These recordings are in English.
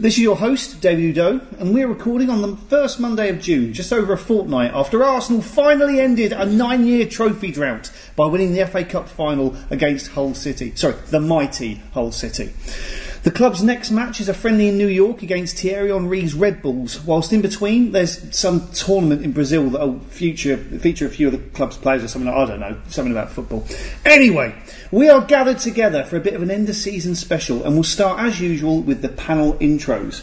This is your host, David Oudot, and we're recording on the first Monday of June, just over a fortnight after Arsenal finally ended a nine year trophy drought by winning the FA Cup final against Hull City. Sorry, the mighty Hull City. The club's next match is a friendly in New York against Thierry Henry's Red Bulls, whilst in between there's some tournament in Brazil that will feature, feature a few of the club's players or something, like, I don't know, something about football. Anyway, we are gathered together for a bit of an end of season special and we'll start as usual with the panel intros.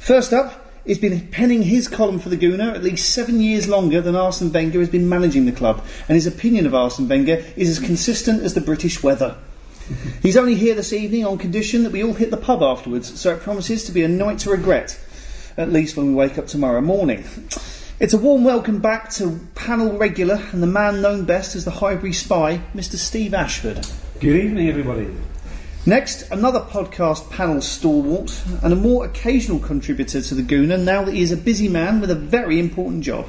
First up, he's been penning his column for the Gooner at least seven years longer than Arsene Wenger has been managing the club, and his opinion of Arsene Wenger is as consistent as the British weather. He's only here this evening on condition that we all hit the pub afterwards, so it promises to be a night to regret, at least when we wake up tomorrow morning. It's a warm welcome back to panel regular and the man known best as the Highbury Spy, Mr. Steve Ashford. Good evening, everybody. Next, another podcast panel stalwart and a more occasional contributor to the Gooner now that he is a busy man with a very important job.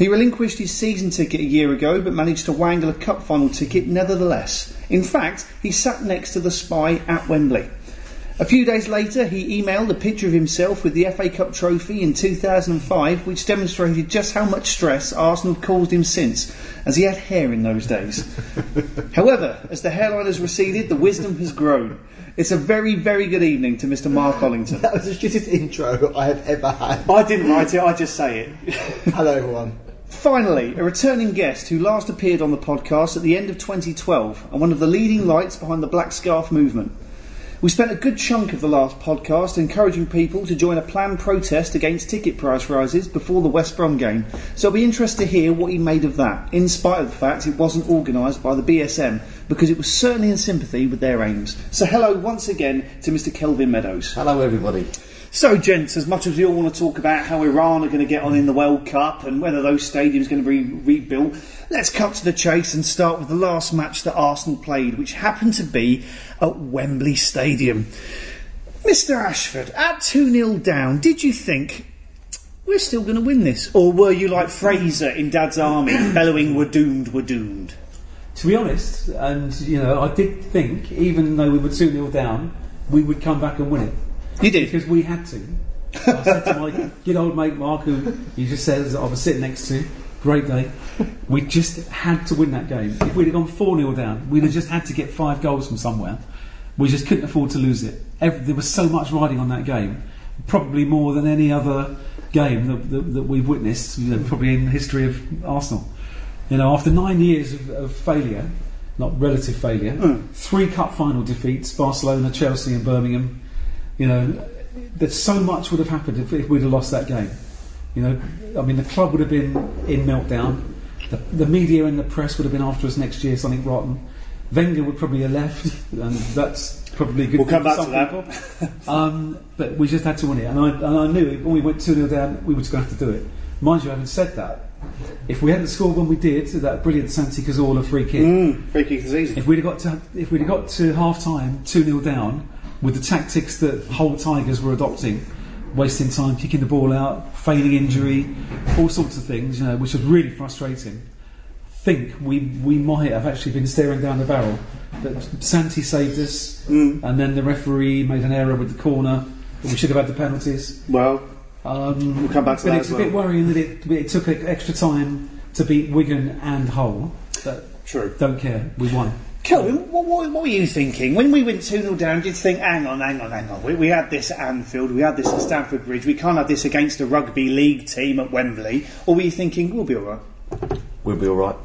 He relinquished his season ticket a year ago but managed to wangle a cup final ticket nevertheless. In fact, he sat next to the spy at Wembley. A few days later, he emailed a picture of himself with the FA Cup trophy in 2005, which demonstrated just how much stress Arsenal caused him since, as he had hair in those days. However, as the hairline has receded, the wisdom has grown. It's a very, very good evening to Mr. Mark Ollington. That was the shittest intro I have ever had. I didn't write it, I just say it. Hello, everyone. Finally, a returning guest who last appeared on the podcast at the end of 2012 and one of the leading lights behind the Black Scarf movement. We spent a good chunk of the last podcast encouraging people to join a planned protest against ticket price rises before the West Brom game, so I'll be interested to hear what he made of that, in spite of the fact it wasn't organised by the BSM, because it was certainly in sympathy with their aims. So, hello once again to Mr. Kelvin Meadows. Hello, everybody. So, gents, as much as we all want to talk about how Iran are going to get on in the World Cup and whether those stadiums are going to be rebuilt, let's cut to the chase and start with the last match that Arsenal played, which happened to be at Wembley Stadium. Mr. Ashford, at 2 0 down, did you think we're still going to win this? Or were you like Frazer in Dad's Army, bellowing, We're doomed, we're doomed? To be honest, and you know, I did think, even though we were 2 0 down, we would come back and win it. You did? Because we had to. I said to my good old mate Mark, who he just says I was sitting next to, great day, we just had to win that game. If we'd have gone 4 0 down, we'd have just had to get five goals from somewhere. We just couldn't afford to lose it. Every, there was so much riding on that game, probably more than any other game that, that, that we've witnessed, you know, probably in the history of Arsenal. You know, after nine years of, of failure, not relative failure, hmm. three cup final defeats, Barcelona, Chelsea, and Birmingham. You know, that so much would have happened if, if we'd have lost that game. You know, I mean, the club would have been in meltdown. The, the media and the press would have been after us next year, something rotten. Wenger would probably have left, and that's probably good. We'll come back to that. um, but we just had to win it, and I, and I knew when we went 2 0 down, we were just going to have to do it. Mind you, having said that, if we hadn't scored when we did, that brilliant Santi Cazorla free kick, Mm, free kick the season. if we'd have got to if we'd have got to half time two 0 down with the tactics that Hull Tigers were adopting, wasting time, kicking the ball out, feigning injury, all sorts of things, you know, which was really frustrating. Think we we might have actually been staring down the barrel, but Santi saved us, Mm. and then the referee made an error with the corner. We should have had the penalties. Well, Um, We'll come back to but that it's as a bit worrying that it, it took extra time to beat Wigan and Hull. But true. don't care, we won. Kelvin, what, what, what were you thinking? When we went 2 0 down, did you think, hang on, hang on, hang on, we, we had this at Anfield, we had this at Stamford Bridge, we can't have this against a rugby league team at Wembley? Or were you thinking, we'll be alright? We'll be all right.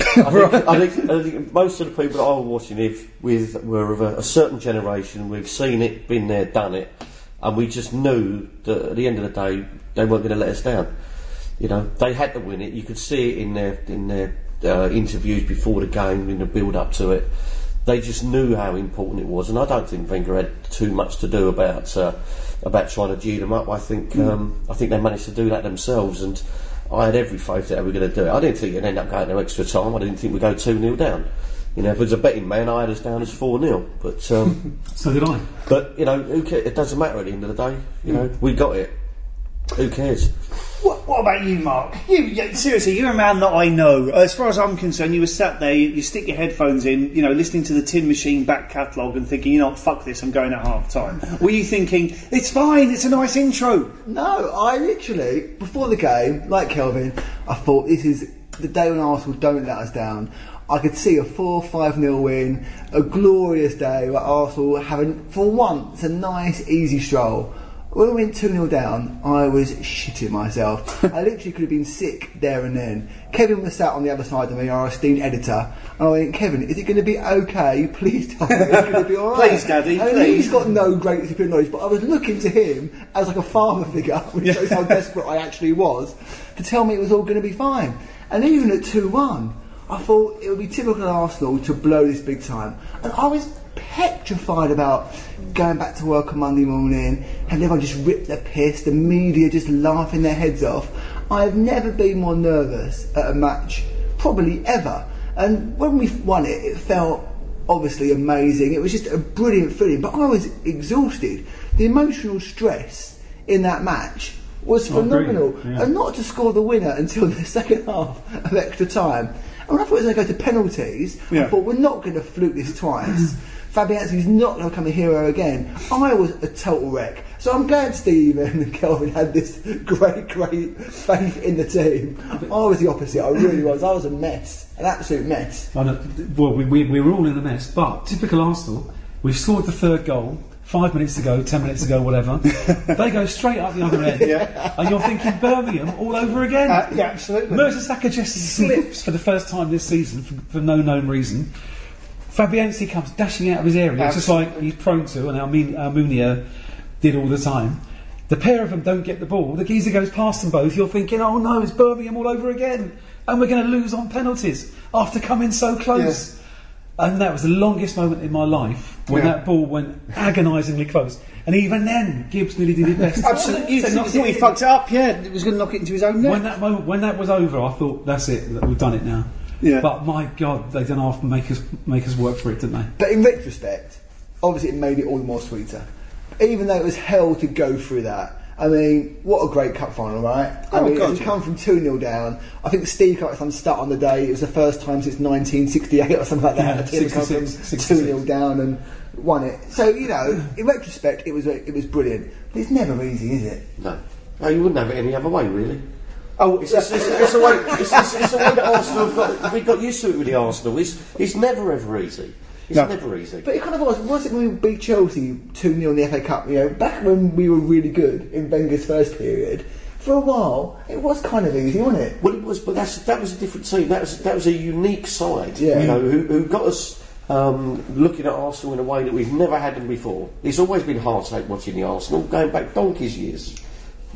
I, think, I, think, I think most of the people that I was watching it with were of a, a certain generation. We've seen it, been there, done it, and we just knew that at the end of the day they weren't going to let us down. You know, they had to win it. You could see it in their in their uh, interviews before the game, in the build up to it. They just knew how important it was, and I don't think Wenger had too much to do about uh, about trying to G them up. I think um, I think they managed to do that themselves, and I had every faith that they were going to do it. I didn't think it'd end up going to extra time. I didn't think we'd go two 0 down. You know, if it was a betting man, I had us down as four 0 But um, So did I. but you know, it doesn't matter at the end of the day. You know, we got it. Who cares? What, what about you, Mark? You, yeah, seriously, you're a man that I know. As far as I'm concerned, you were sat there, you, you stick your headphones in, you know, listening to the Tin Machine back catalogue and thinking, you know, what, fuck this, I'm going at half time. Were you thinking, it's fine, it's a nice intro? No, I literally, before the game, like Kelvin, I thought this is the day when Arsenal don't let us down. I could see a 4 5 0 win, a glorious day where Arsenal having, for once, a nice, easy stroll. When we went 2 0 down, I was shitting myself. I literally could have been sick there and then. Kevin was sat on the other side of me, our esteemed editor, and I went, Kevin, is it going to be okay? Please tell me it's going to be alright. Please, Daddy, I mean, please. He's got no great disciplinary knowledge, but I was looking to him as like a father figure, which shows how desperate I actually was, to tell me it was all going to be fine. And even at 2 1, I thought it would be typical of Arsenal to blow this big time. And I was petrified about going back to work on Monday morning and everyone just ripped the piss, the media just laughing their heads off. I've never been more nervous at a match, probably ever. And when we won it, it felt obviously amazing. It was just a brilliant feeling, but I was exhausted. The emotional stress in that match was Oh, phenomenal. brilliant, yeah. And not to score the winner until the second half of extra time. And when I thought it was going to go to penalties, I thought we're not going to fluke this twice. Fabianski's not going to become a hero again. I was a total wreck. So I'm glad Steve and Kelvin had this great, great faith in the team. I was the opposite. I really was. I was a mess, an absolute mess. I know, well, we, we, we were all in a mess, but typical Arsenal, we've scored the third goal, five minutes ago, ten minutes ago, whatever. they go straight up the other end. And you're thinking Birmingham all over again. Uh, yeah, absolutely. Mertesacker just slips for the first time this season for, for no known reason. Fabianski comes dashing out of his area, just like he's prone to, and Almin- Almunia did all the time. The pair of them don't get the ball. The geezer goes past them both. You're thinking, oh no, it's Birmingham all over again. And we're going to lose on penalties after coming so close. And that was the longest moment in my life when Yeah. that ball went agonisingly close. And even then, Gibbs nearly did his best. Absolutely. You to knock thought he fucked it up, yeah. It was going to knock it into his own net. When that moment, when that was over, I thought that's it. We've done it now. Yeah. But my God, they don't have to make us make us work for it, didn't they? But in retrospect, obviously it made it all the more sweeter. Even though it was hell to go through that. I mean, what a great cup final, right? Oh, I Oh, mean, God, it's yeah. come from 2 0 down. I think Steve Clarkson stat on the day, it was the first time since 1968 or something like that. Yeah, a team come from 66, 2 0 down and won it. So, you know, in retrospect, it was, it was brilliant. But it's never easy, is it? No. No, you wouldn't have it any other way, really. Oh, It's, it's, it's, it's the way, it's, it's, it's the way that Arsenal have got, we got used to it with the Arsenal. It's, it's never ever easy. It's No. never easy. But it kind of was, was it when we beat Chelsea 2 0 in the FA Cup? You know, back when we were really good in Wenger's first period, for a while, it was kind of easy, wasn't it? Well, it was, but that's, that was a different team. That was that was a unique side. Yeah. You know, who, who got us um, looking at Arsenal in a way that we've never had them before. It's always been heartache watching the Arsenal going back donkeys years,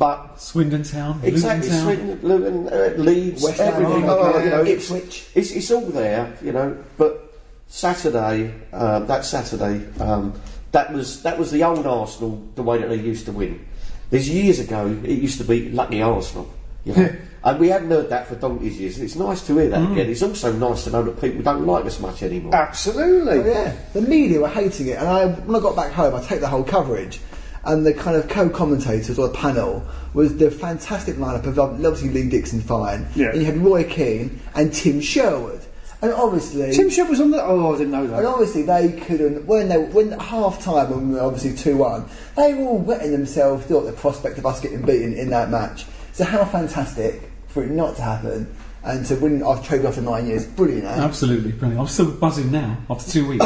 but Swindon Town, exactly Luton Town. Swindon, Luton, uh, Leeds, West Ham, everything. oh, you know, it's, Ipswich. it's it's all there. You know, but Saturday, uh, that Saturday, um, that was that was the old Arsenal, the way that they used to win. There's years ago, it used to be lucky Arsenal. You know? and we hadn't heard that for donkey's years. It's nice to hear that again. It's also nice to know that people don't like us much anymore. absolutely. Oh, yeah, the media were hating it, and I, when I got back home, I take the whole coverage, and the kind of co-commentators or the panel was the fantastic lineup of obviously Lee Dixon fine, Yeah. and you had Roy Keane and Tim Sherwood, and obviously. Tim Sherwood was on the. Oh, I didn't know that. and obviously they couldn't when they when at half time when we were obviously two one, they were all wetting themselves still at the prospect of us getting beaten in that match. So how fantastic for it not to happen and to win I've traded after nine years. Brilliant, eh? Absolutely brilliant. I'm still buzzing now after two weeks.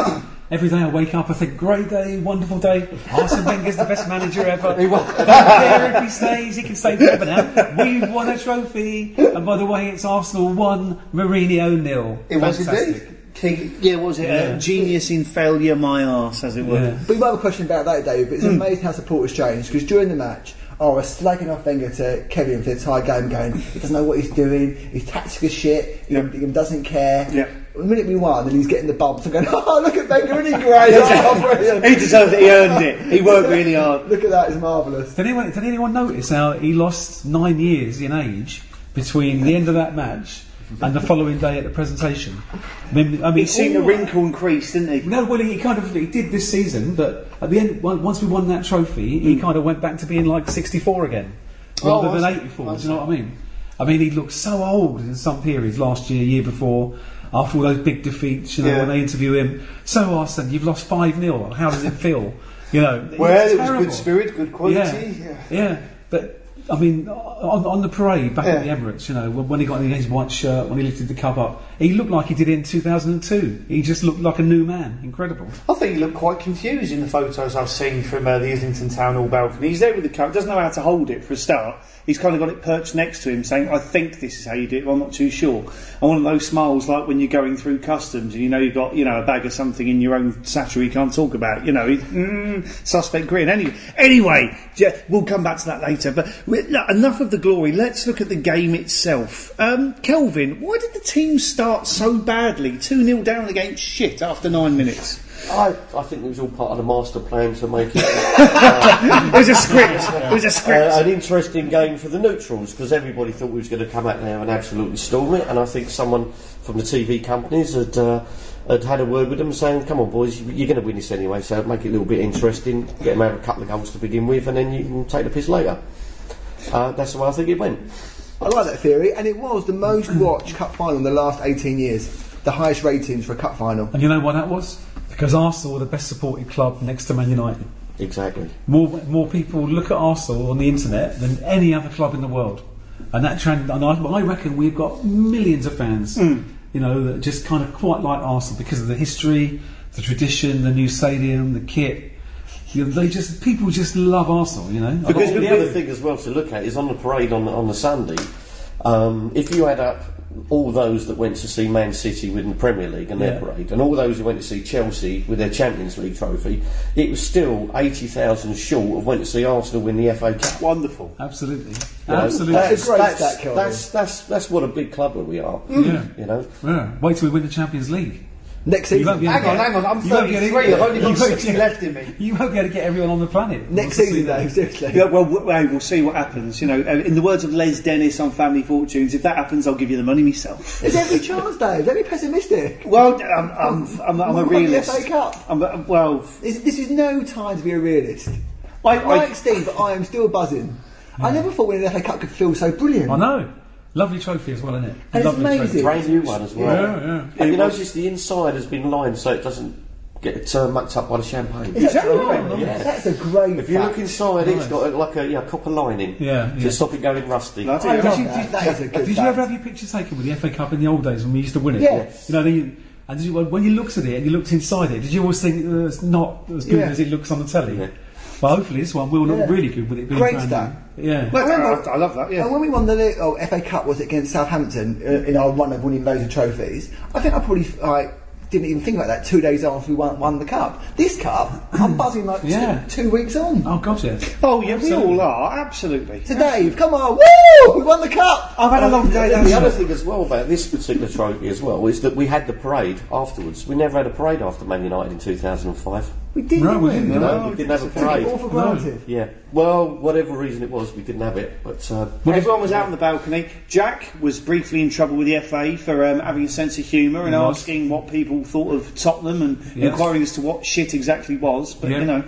Every day I wake up, I think, great day, wonderful day. Arsene Wenger's the best manager ever. I don't care if he stays, he can stay forever now. We've won a trophy. And by the way, it's Arsenal 1, Mourinho nil. It was Fantastic. indeed. King, yeah, what was it? Yeah. Uh, genius in failure, my arse, as it were. Yeah. But you might have a question about that, Dave. But it's amazing how supporters change because during the match, I was slagging off Wenger to Kevin for the entire game, going, he doesn't know what he's doing, he's tactic as shit, he, Yeah. he doesn't care. Yeah. The minute we won, and he's getting the bumps, I'm going, oh, look at Wenger, isn't he great? oh. He deserves it. He earned it. He worked really hard. Look at that, it's marvellous. Did anyone, did anyone notice how he lost nine years in age between the end of that match and the following day at the presentation? I mean, I mean He'd seen the all- wrinkle and crease, didn't he? No, well, he kind of he did this season, but at the end, once we won that trophy, he hmm. kind of went back to being like 64 again. Oh, rather than 84. Do you know what I mean? I mean, he looked so old in some periods last year, year before, after all those big defeats. You know, Yeah. when they interview him, so Arsene, you've lost five 0 How does it feel? You know, Well, it was good spirit, good quality. Yeah, yeah. But I mean, on, on the parade back at the Emirates, you know, when, when he got in his white shirt, when he lifted the cup up, he looked like he did in 2002. He just looked like a new man. Incredible. I think he looked quite confused in the photos I've seen from uh, the Islington Town Hall balcony. He's there with the cup, doesn't know how to hold it for a start. He's kind of got it perched next to him, saying, "I think this is how you do it. but I'm not too sure." And one of those smiles, like when you're going through customs and you know you've got you know a bag of something in your own satchel you can't talk about. You know, mm, suspect grin. Anyway, anyway, we'll come back to that later. But enough of the glory. Let's look at the game itself. Um, Kelvin, why did the team start so badly? Two 0 down against shit after nine minutes. I, I think it was all part of the master plan to make it It was a script. It was a script. uh, an interesting game for the neutrals because everybody thought we was going to come out there and absolutely storm it. And I think someone from the TV companies had uh, had had a word with them saying, "Come on, boys, you- you're going to win this anyway, so make it a little bit interesting. Get them out of a couple of goals to begin with, and then you can take the piss later." Uh, that's the way I think it went. I like that theory, and it was the most watched cup final in the last 18 years. The highest ratings for a cup final. And you know why that was? Because Arsenal are the best supported club next to Man United. Exactly. More more people look at Arsenal on the internet than any other club in the world, and that trend. And I, I reckon we've got millions of fans. You know, that just kind of quite like Arsenal because of the history, the tradition, the new stadium, the kit. You know, they just people just love Arsenal. You know, Because the other thing as well to look at is on the parade on the, on the Sunday. Um, if you add up all those that went to see Man City win the Premier League and their Yeah. parade, and all those who went to see Chelsea with their Champions League trophy, it was still eighty thousand short of went to see Arsenal win the FA Cup. Wonderful. absolutely, You know, absolutely. That's a great that's, that's, that's, that's what a big club we are. Yeah. You know, Yeah. Wait till we win the Champions League. Next season, won't be able Hang on, hang on. I'm you won't get 33. I've only got you won't 60 left in me. You won't be able to get everyone on the planet. next We'll season though, seriously. Yeah, well, w- well, we'll see what happens. You know, uh, in the words of Les Dennis on Family Fortunes, if that happens, I'll give you the money myself. There's every chance, Dave. Don't be pessimistic. Well, I'm, I'm, I'm, I'm a What the realist. FA Cup? I'm, a- well, This, this is no time to be a realist. I, Like I, Steve, I am still buzzing. I never thought winning the FA Cup could feel so brilliant. I know. Lovely trophy as well, isn't it? And it's Lovely trophy. amazing. brand new one as well. Yeah, yeah. And you It notice the inside has been lined so it doesn't get uh, mucked up by the champagne. Is that Exactly right? right, yeah. That's a great If you look fact. inside, it's got a, like a yeah, copper lining Yeah, to yeah. stop it going rusty. Bloody I hell. love you- that. did- That is a good Did you fact. ever have your picture taken with the FA Cup in the old days when we used to win it? Yes. You know, then you, and did you, when you looked at it and you looked inside it, did you always think uh, it's not as good Yeah. as it looks on the telly? Yeah. But hopefully this one will look Yeah. really good with it being Great brand stat. new. Yeah. Well, I remember- I, I love that, yeah. And when we won the li- oh, FA Cup, was it against Southampton uh, in our run of winning loads of trophies? I think I probably like didn't even think about that two days after we won, won the cup. This cup, I'm buzzing like Yeah. two, two weeks on. Oh God, yes. Oh, yeah, we all are, absolutely. So Dave, come on, woo! We won the cup. I've had a long day. And the other thing as well about this particular trophy as well is that we had the parade afterwards. We never had a parade after Man United in 2005. We did, No, didn't we we? didn't, You no. we didn't have a Took it parade. all for granted. Yeah. Well, whatever reason it was, we didn't have it. But uh, Everyone was out on the balcony. Jack was briefly in trouble with the FA for um, having a sense of humour and He asking what people thought of Tottenham and Yes. inquiring as to what shit exactly was. But Yeah. you know,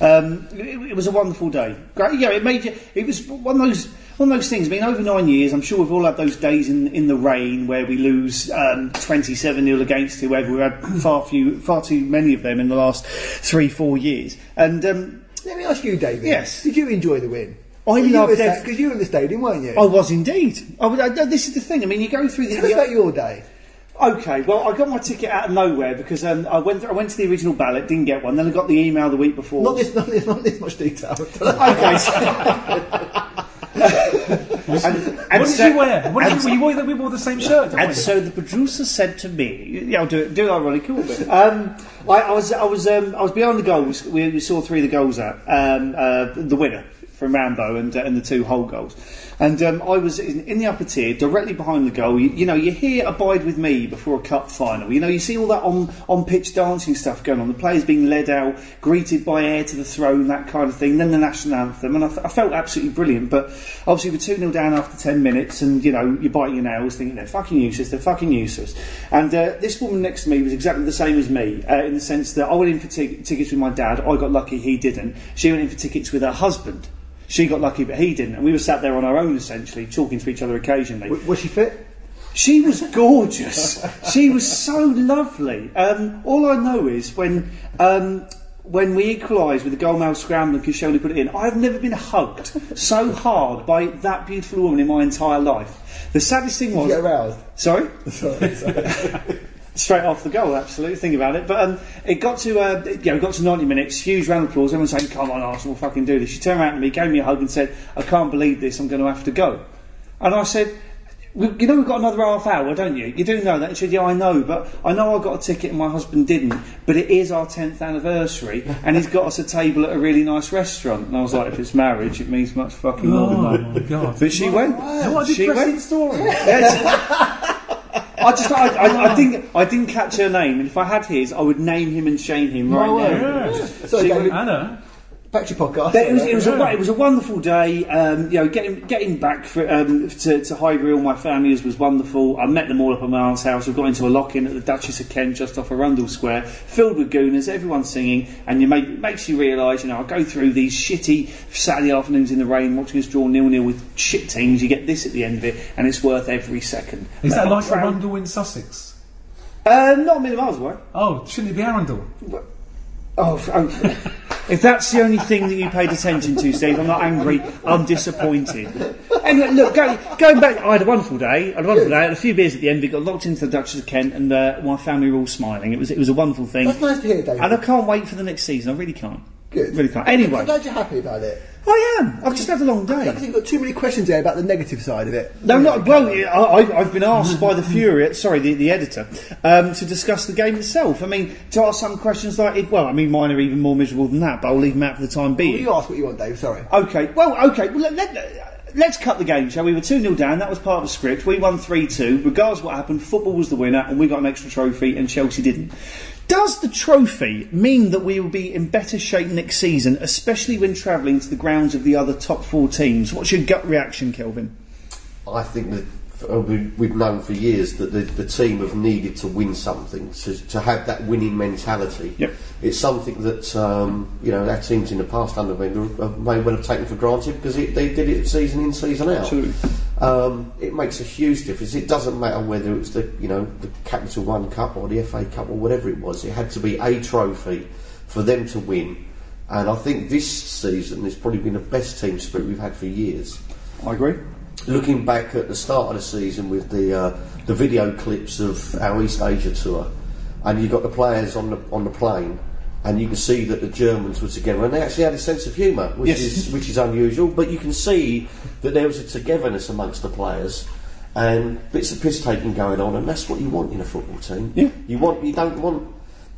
um, it, it was a wonderful day. Great, yeah. It made you. It was one of those. One of those things. I mean, over nine years, I'm sure we've all had those days in, in the rain where we lose um, 27 0 against whoever. We've had far few, far too many of them in the last three, four years. And um, Let me ask you, David. Yes. Did you enjoy the win? I loved it. because you were in the stadium, weren't you? I was indeed. I was, I, this is the thing. I mean, you go through the. Tell us about your day. Okay, well, I got my ticket out of nowhere because um, I went. I went to the original ballot, didn't get one. Then I got the email the week before. Not this, not this, not this much detail. Okay. so- and, and What did so, you wear? What did and- you, we, wore, we wore the same shirt, didn't And we? so the producer said to me, "Yeah, I'll do it. Do it ironically." cool bit. Um, I, I was, I was, um, I was behind the goals. We, we saw three of the goals out. Um, uh, the winner from Rambo and, uh, and the two Hull goals. And um, I was in, in the upper tier, directly behind the goal. You, you know, you hear "Abide with Me" before a cup final. You know, you see all that on on pitch dancing stuff going on. The players being led out, greeted by "Heir to the Throne," that kind of thing. Then the national anthem, and I, th- I felt absolutely brilliant. But obviously, we're two 0 down after ten minutes, and you know, you're biting your nails, thinking they're fucking useless. They're fucking useless. And uh, this woman next to me was exactly the same as me, uh, in the sense that I went in for tic- tickets with my dad. I got lucky, he didn't. She went in for tickets with her husband. She got lucky, but he didn't. And we were sat there on our own, essentially, talking to each other occasionally. W- was she fit? She was gorgeous. she was so lovely. Um, all I know is when um, when we equalised with the goal mail scramble and Koscielny put it in, I've never been hugged so hard by that beautiful woman in my entire life. The saddest thing Did you was, get aroused? sorry, Sorry, sorry. straight off the goal. Absolutely, think about it. But um, it got to uh, yeah, it got to ninety minutes. Huge round of applause. Everyone saying, "Come on, Arsenal, fucking do this." She turned around to me, gave me a hug, and said, "I can't believe this. I'm going to have to go." And I said. "We- You know we've got another half hour, don't you? You do know that. And she said, "Yeah, I know, but I know I got a ticket and my husband didn't. But it is our tenth anniversary, and he's got us a table at a really nice restaurant." And I was like, "If it's marriage, it means much fucking more than Oh that." my god! But she went. what a she depressing went. story. I just, I, I, I didn't, I didn't catch her name, and if I had his, I would name him and shame him right No now. Yeah. Sorry, She Anna, back to your podcast. But it was, it was, Yeah. a, it was a wonderful day. Um, you know, getting getting back for, um, to, to Highbury, all my families was wonderful. I met them all up at my aunt's house. We got into a lock-in at the Duchess of Kent, just off Arundel Square, filled with gooners, everyone singing, and you make, it makes you realise, you know, I go through these shitty Saturday afternoons in the rain, watching us draw nil-nil with shit teams. You get this at the end of it, and it's worth every second. is that I'm like proud- Arundel in Sussex? Uh, not a million miles away. Oh, shouldn't it be Arundel? Oh, f- oh, if that's the only thing that you paid attention to, Steve, I'm not angry. I'm disappointed. Anyway, look, go, going back, I had a wonderful day. I had a wonderful day. I had a few beers at the end. We got locked into the Duchess of Kent, and uh, my family were all smiling. It was it was a wonderful thing, That's nice to hear, David. and I can't wait for the next season. I really can't. Good. Really can't. I'm glad you're happy about it. I am. I've just had a long day. I think you've got too many questions there about the negative side of it. No, not well. I, I've been asked by the Fury, sorry, the, the editor, um, to discuss the game itself. I mean, to ask some questions like, well, I mean, mine are even more miserable than that, but I'll leave them out for the time being. Well, you ask what you want, Dave. Sorry. Okay, well, okay. Well, let, let, let's cut the game, shall we? We're 2 0 down. That was part of the script. We won 3 2. Regardless of what happened, football was the winner, and we got an extra trophy, and Chelsea didn't. Does the trophy mean that we will be in better shape next season, especially when travelling to the grounds of the other top four teams? What's your gut reaction, Kelvin? I think that uh, we, we've known for years that the, the team have needed to win something, to, to have that winning mentality. Yep. It's something that um, you know our teams in the past under have- may well have taken for granted because it, they did it season in, season out. Absolutely. Um, it makes a huge difference. It doesn't matter whether it's the you know the Capital One Cup or the FA Cup or whatever it was. It had to be a trophy for them to win. And I think this season has probably been the best team spirit we've had for years I agree. looking back at the start of the season with the uh, the video clips of our East Asia tour, and you've got the players on the on the plane, and you can see that the Germans were together, and they actually had a sense of humour, which Yes. is which is unusual. But you can see that there was a togetherness amongst the players. And bits of piss taking going on, and that's what you want in a football team. Yeah. You want you don't want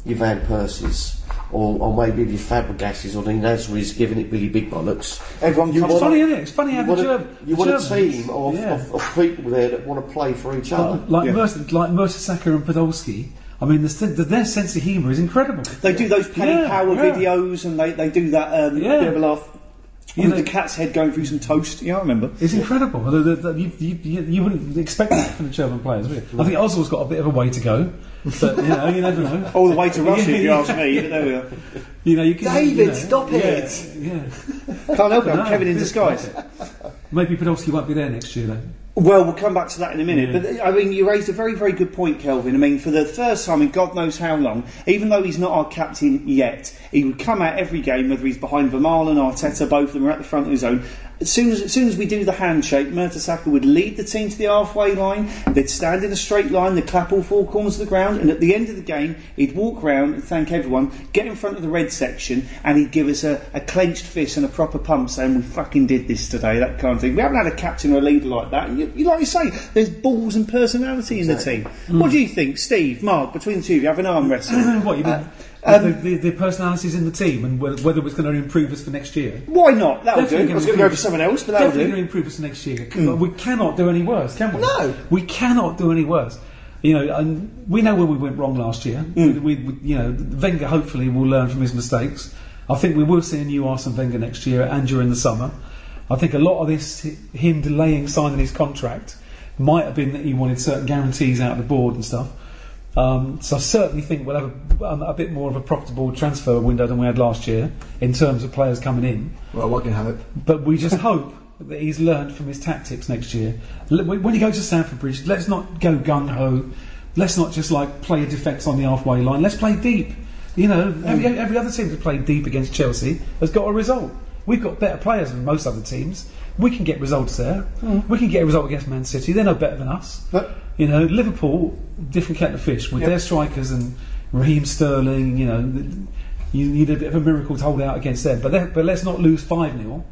your Van Persies or, or maybe your Fabregases or the Nasris giving it Billy Big Bollocks. Everyone You comes It's want- funny, isn't it? It's funny how You the want, a, you want a team of, yeah. of, of people there that want to play for each other. like Yeah. Mercer, like Mertesacker and Podolski. I mean, the, the, their sense of humour is incredible. They do those Paddy Yeah, Power yeah. videos, and they, they do that um, Yeah. bit of a laugh You with know- the cat's head going through some toast. Yeah, I remember. It's incredible. The- the- the- you, you, you, you wouldn't expect that from the German players, would you? I think Oswald's got a bit of a way to go, but you know, you never know. All the way to Russia, if you ask me. But there we are. You know, you can. David, you know, stop yeah, it. Yeah, Can't help it. I'm No, Kevin in disguise. maybe Podolski won't be there next year, though. Well, we'll come back to that in a minute. But I mean, you raised a very, very good point, Kelvin. I mean, for the first time in God knows how long, even though he's not our captain yet, he would come out every game, whether he's behind Vermaelen and Arteta, both of them are at the front of his own. As soon as, as soon as we do the handshake, Mertesacker would lead the team to the halfway line. They'd stand in a straight line, they'd clap all four corners of the ground, and at the end of the game, he'd walk round and thank everyone, get in front of the red section, and he'd give us a, a clenched fist and a proper pump saying, We fucking did this today, that kind of thing. We haven't had a captain or a leader like that. And you, you like you say, there's balls and personality in the team. What do you think, Steve, Mark, between the two of you, have an arm wrestle? what you mean? Uh, um, the, the, the personalities in the team and whether, whether it's going to improve us for next year. Why not? That'll Definitely do. I was going to go for someone else, but that'll Definitely do. going to improve us next year. We cannot do any worse, can we? No. we cannot do any worse. You know, and we know where we went wrong last year. Hmm. We, we, you know, Wenger hopefully will learn from his mistakes. I think we will see a new Arsene Wenger next year and during the summer. I think a lot of this, him delaying signing his contract, might have been that he wanted certain guarantees out of the board and stuff. Um, so I certainly think we'll have a, um, a bit more of a profitable transfer window than we had last year in terms of players coming in. Well, what can hope? But we just hope that he's learned from his tactics next year. When he goes to Stamford Bridge, let's not go gung ho. Let's not just like play a defence on the halfway line. Let's play deep. You know, every, every other team that played deep against Chelsea has got a result. We've got better players than most other teams. We can get results there. We can get a result against Man City. They're no better than us. But You know, Liverpool, different kettle of fish with Yep. their strikers and Raheem Sterling. You know, you need a bit of a miracle to hold out against them. But let- but let's not lose five 0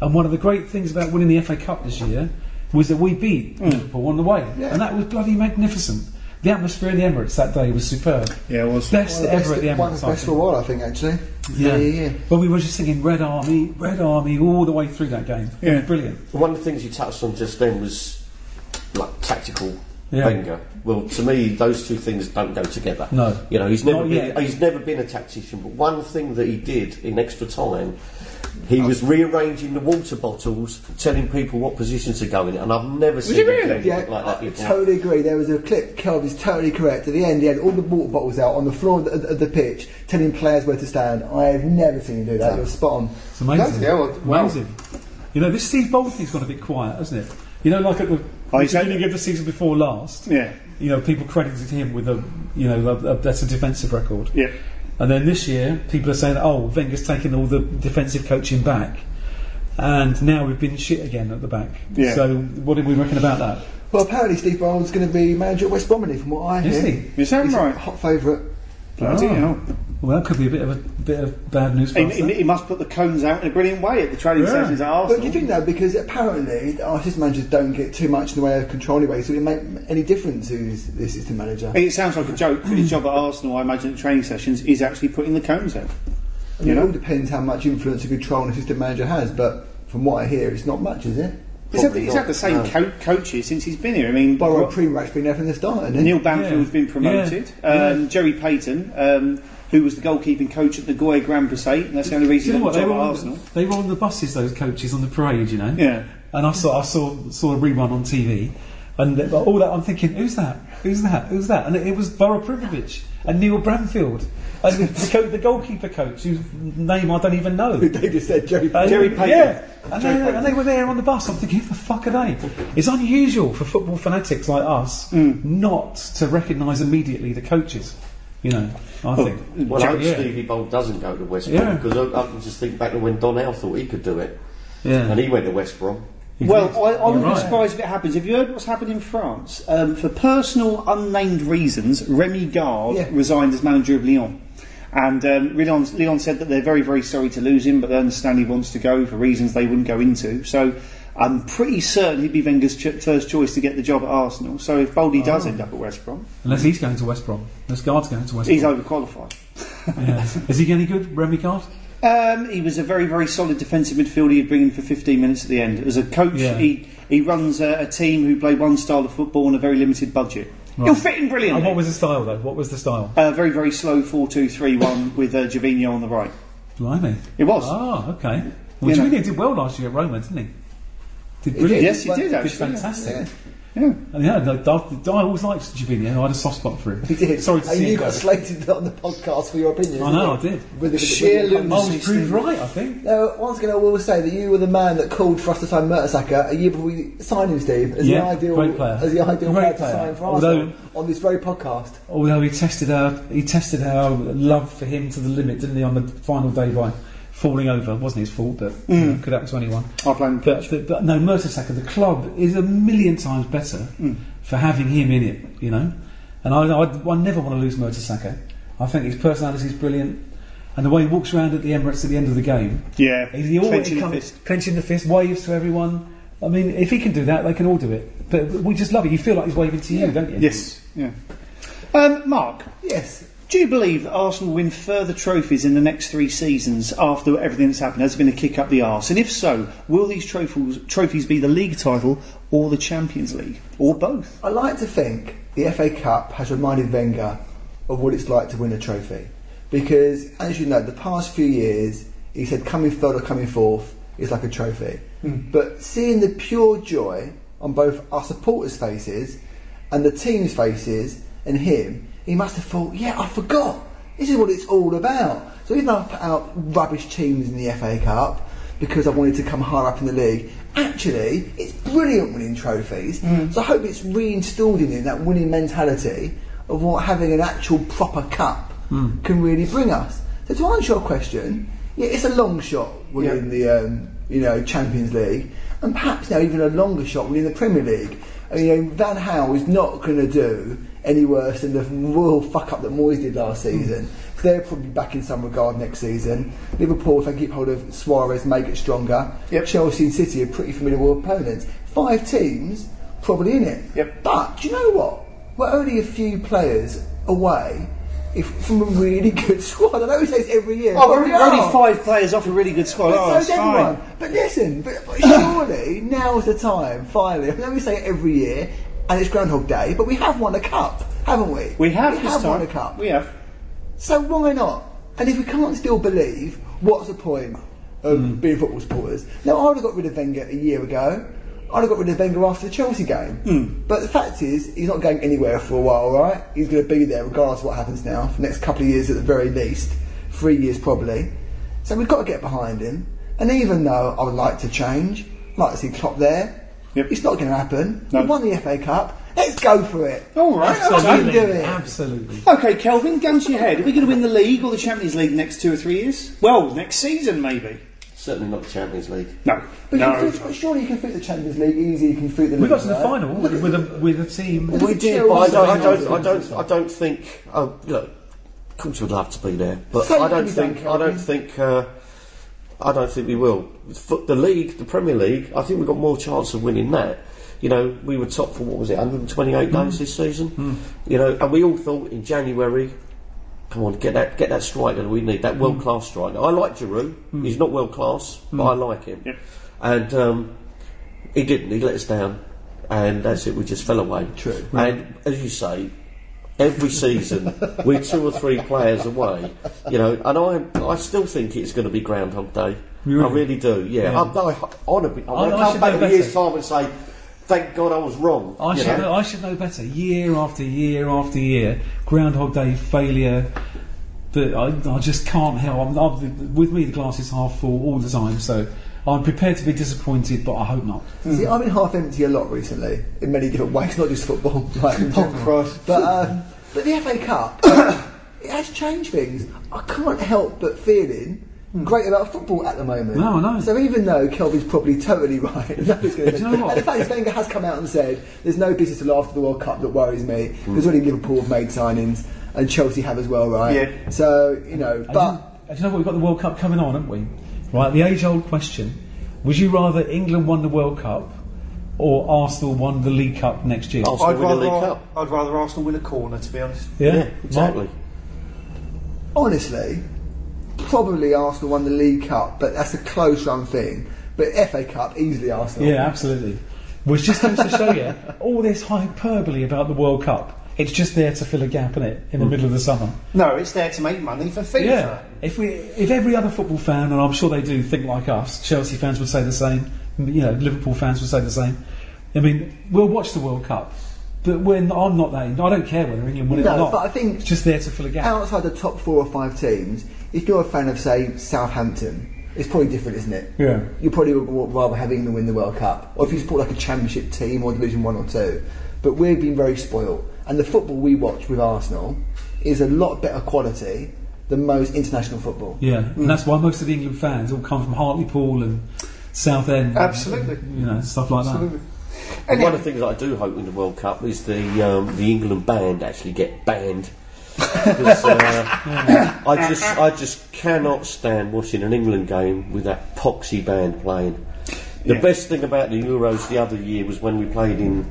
And one of the great things about winning the FA Cup this year was that we beat mm. Liverpool on the way, Yeah. and that was bloody magnificent. The atmosphere in the Emirates that day was superb. yeah, it was. Best One of the ever at the best, one Emirates. of the best for a while, I think, actually. Yeah. yeah, yeah. But we were just singing Red Army, Red Army all the way through that game. Yeah. Brilliant. One of the things you touched on just then was like tactical Yeah. Wenger. Well, to me, those two things don't go together. No. you know, he's never Not been, yet. he's never been a tactician. But one thing that he did in extra time, he was rearranging the water bottles, telling people what positions to go in, and I've never seen he him really? do anything Yeah, like that I before. totally agree. There was a clip, Kelv is totally correct. At the end, he had all the water bottles out on the floor of the, of the pitch, telling players where to stand. I have never seen him do that. You're spot on. It's amazing. Yeah, well, wow. amazing. You know, this Steve Bould's gone a bit quiet, hasn't it? You know, like at the Oh, he's beginning had- of the season before last, Yeah, you know, people credited him with a, you know, a, a, that's a defensive record. yeah. And then this year, people are saying, oh, Wenger's taken all the defensive coaching back. And now we've been shit again at the back. Yeah. So, what did we reckon about that? Well, apparently Steve Bould's going to be manager at West Bromley, from what I Is hear. he? Is that He's right? a hot favourite. Oh. Bloody Oh. hell. Well, that could be a bit of a bit of bad news for He, us. he, he must put the cones out in a brilliant way at the training Yeah. sessions at Arsenal. But do you think that because apparently the assistant managers don't get too much in the way of control anyway, so it didn't make any difference who's the assistant manager? It sounds like a joke. but His job at Arsenal, I imagine, at training sessions, is actually putting the cones out. I mean, you know? It all depends how much influence and control an assistant manager has, but from what I hear, it's not much, is it? He's had, he's had the same no. co- coaches since he's been here. I mean, Borrow Ro- Primorac's been there from the start, hasn't? Neil Banfield's Yeah. been promoted. Yeah. Um, Yeah. Gerry Peyton, um, who was the goalkeeping coach at the Goya Grand and that's the only reason you he know got what? the They job were, at on, Arsenal. they were on the buses, those coaches, on the parade, you know? Yeah. And I saw, I saw, saw a rerun on TV, and uh, all that I'm thinking, who's that? Who's that? Who's that? And it, it was Boro Primorac and Neil Bramfield, and the, co- the goalkeeper coach, whose name I don't even know. they just said Gerry. And- Gerry Peyton. Yeah, and Gerry they, Peyton. and they were there on the bus. I'm thinking, who the fuck are they? It's unusual for football fanatics like us hmm. not to recognise immediately the coaches. You know, I think. Well, I hope yeah. Stevie Bould doesn't go to West Yeah. Brom because I, I can just think back to when Don Howe thought he could do it, Yeah. and he went to West Brom. Well, I, I wouldn't be surprised if it happens. Have you heard what's happened in France? Um, for personal, unnamed reasons, Rémi Garde Yeah. resigned as manager of Lyon. And um, Leon, Leon said that they're very, very sorry to lose him, but they understand he wants to go for reasons they wouldn't go into. So I'm pretty certain he'd be Wenger's ch- first choice to get the job at Arsenal. So if Boldy does Oh. end up at West Brom, Unless he's going to West Brom. Unless Garde's going to West he's Brom. overqualified. Yeah. Is he any good, Rémi Garde? Um, he was a very, very solid defensive midfielder you'd bring in for 15 minutes at the end. As a coach, Yeah. he, he runs a, a team who play one style of football on a very limited budget. Right. He'll fit in And brilliantly. what was the style, though? What was the style? uh, very, very slow 4 2 3 1 with uh, Gervinho on the right. Blimey. It was. Oh, okay. Well, You know. Did well last year at Roma, didn't he? Did brilliant. yes, he did Did actually. fantastic. Yeah. Yeah. And yeah, no, I, I always liked Gervinho. I had a soft spot for him. He did. Sorry to and see you got slated on the podcast for your opinion. I know, I did. With the, Sheer the- I was proved right, I think. Now, once again, I will say that you were the man that called for us to sign Mertesacker a year before we signed him, Steve, as Yeah, the ideal, great player. as the ideal Great player, player. to sign for Although- Arsenal on this very podcast. Although he tested our he tested our love for him to the limit, didn't he, on the final day by falling over? It wasn't his fault, but you Mm. know, could happen to anyone. I blame But, but, but no, Mertesacker, the club is a million times better Mm. for having him in it, you know. And I, I, I never want to lose Mertesacker. I think his personality is brilliant, and the way he walks around at the Emirates at the end of the game, Yeah. he always Clenching the comes, fist. clenching the fist, waves to everyone. I mean, if he can do that, they can all do it. But we just love it. You feel like he's waving to you, Yeah. don't you? Yes. Yeah. Um, Mark, Yes. Do you believe that Arsenal will win further trophies in the next three seasons after everything that's happened? Has it been a kick up the arse? And if so, will these trophies, trophies be the league title or the Champions League? Or both? I like to think the FA Cup has reminded Wenger of what it's like to win a trophy. Because, as you know, the past few years, he said coming third or coming fourth is like a trophy. Hmm. But seeing the pure joy on both our supporters' faces and the team's faces and him, he must have thought, yeah, I forgot. This is what it's all about. So even though I put out rubbish teams in the FA Cup because I wanted to come higher up in the league, actually, it's brilliant winning trophies. So I hope it's reinstilled in him that winning mentality of what having an actual proper cup can really bring us. So to answer your question, yeah, it's a long shot winning the um, you know Champions League, and perhaps now even a longer shot winning the Premier League. And, you know, Van Gaal is not going to do any worse than the real fuck up that Moyes did last hmm. season. So they're probably back in some regard next season. Liverpool, if they keep hold of Suarez, make it stronger. Yep. Chelsea and City are pretty familiar with opponents. Five teams, probably in it. Yep. But do you know what? We're only a few players away if, from a really good squad. I know we say this every year. Oh, we're, we we're only five players off a really good squad. But Oh, it's everyone. But listen, but, but surely now's the time, finally. I know we say it every year, and it's Groundhog Day, but we have won a cup, haven't we? We have We have won a cup. We have. So why not? And if we can't still believe, what's the point of Hmm. being football supporters? Now, I would have got rid of Wenger a year ago. I'd have got rid of Wenger after the Chelsea game. Hmm. But the fact is, he's not going anywhere for a while, right? He's going to be there regardless of what happens now, for the next couple of years at the very least. Three years probably. So we've got to get behind him. And even though I would like to change, I'd like to see Klopp there, Yep. it's not going to happen. No. We won the FA Cup. Let's go for it. All right. Let's okay. do it. Absolutely. Okay, Kelvin, gun to your head. Are we going to win the league or the Champions League next two or three years? Well, next season maybe. Certainly not the Champions League. No. But, no. you can, but surely you can fit the Champions League easy. You can fit the. We league, got to the right? final with a, with a team. Look We did, but I don't, I don't, I don't, I don't think. Oh, look, of course we'd love to be there, but So I don't many don't, think. I don't think. Uh, I don't think we will. The league, the Premier League, I think we've got more chance of winning that. You know, we were top for what was it, 128 days mm. this season. Mm. You know, and we all thought in January, come on, get that, get that striker that we need, that mm. world class striker. I like Giroud. He's not world class, but I like him. Yep. And um, he didn't. He let us down, and that's it. We just fell away. True. And as you say, every season we're two or three players away. You know, and I I still think it's going to be Groundhog Day. Really? I really do. Yeah. Yeah. I'm, I, I want to be. I want I- to I come back in a year's time and say, "Thank God I was wrong." I should, know? know, I should know better. Year after year after year, Groundhog Day failure. That I, I just can't help. I'm, I'm, with me, the glass is half full all the time. So I'm prepared to be disappointed, but I hope not. See, I've been half empty a lot recently in many different ways, not just football. Like in general. Christ. But um, but the FA Cup, it has changed things. I can't help but feeling. Great about football at the moment. No, I know. So even though Kelvin's probably totally right, going to. Do you know what? And the fact is, Wenger has come out and said there's no business to till after the World Cup that worries me. Hmm. Because already Liverpool have made signings and Chelsea have as well, right? Yeah. So you know, but and you know what? We've got the World Cup coming on, haven't we? Right. The age-old question: Would you rather England won the World Cup or Arsenal won the League Cup next year? Arsenal I'd win the rather, League Cup. I'd rather Arsenal win a corner, to be honest. Yeah, exactly. honestly, probably Arsenal won the League Cup, but that's a close run thing. But FA Cup, easily Arsenal. Yeah, absolutely. Which just goes to show you all this hyperbole about the World Cup. It's just there to fill a gap in it in the mm. middle of the summer. No, it's there to make money for FIFA. Yeah. If we, if every other football fan, and I'm sure they do, think like us, Chelsea fans would say the same. You know, Liverpool fans would say the same. I mean, we'll watch the World Cup, but when I'm not that, I don't care whether England win it No, or not. but I think- it's just there to fill a gap. Outside the top four or five teams, if you're a fan of, say, Southampton, it's probably different, isn't it? Yeah. You probably would rather have England win the World Cup, or if you support like a Championship team or Division One or two. But we've been very spoilt, and the football we watch with Arsenal is a lot better quality than most international football. Yeah, and that's why most of the England fans all come from Hartlepool and Southend. Absolutely. You know, stuff like Absolutely. that. And one of the things I do hope in the World Cup is the um, the England band actually get banned. Because, uh, I just I just cannot stand watching an England game with that poxy band playing. The Yeah. best thing about the Euros the other year was when we played in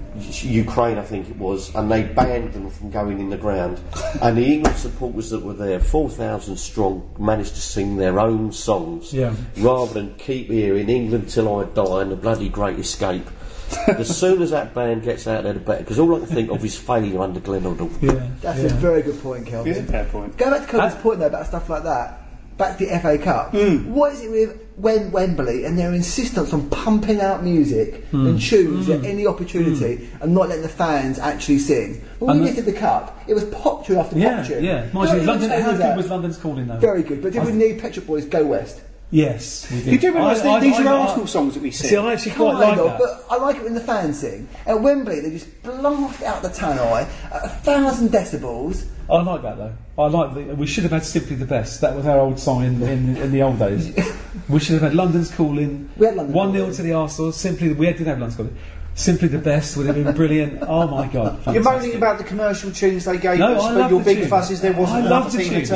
Ukraine, I think it was, and they banned them from going in the ground. And the England supporters that were there, 4,000 strong, managed to sing their own songs Yeah. rather than keep here in England till I die and the bloody Great Escape. as soon as that band gets out there, the better. Because all I can think of is failure under Glenn Hoddle. Yeah, That's yeah. a very good point, Kelvin. It's a fair point. Go back to Kelvin's Uh, point though about stuff like that. Back to the FA Cup. Hmm. What is it with when Wembley and their insistence on pumping out music Hmm. and tunes at any opportunity and not letting the fans actually sing? When And we lifted the cup, it was pop tune after Yeah, pop tune. yeah. Mind you, London, how good was London's calling though? Very good, but did I we th- need Pet Shop Boys Go West? Yes, we did. You do realise I- these are I- Arsenal songs that we sing. See, I actually quite Kind like of, that. but I like it when the fans sing. At Wembley, they just blast out the tannoy at a thousand decibels. I like that though. I like the, we should have had simply the best. That was our old song in, in, in the old days. we should have had London's calling. We had London one 0 Calling. to the Arsenal. Simply we didn't have London's calling. Simply the best would have been brilliant. Oh my god! You're moaning about the commercial tunes they gave No, us, I but love your the big tunes. fuss is there wasn't I love the tunes.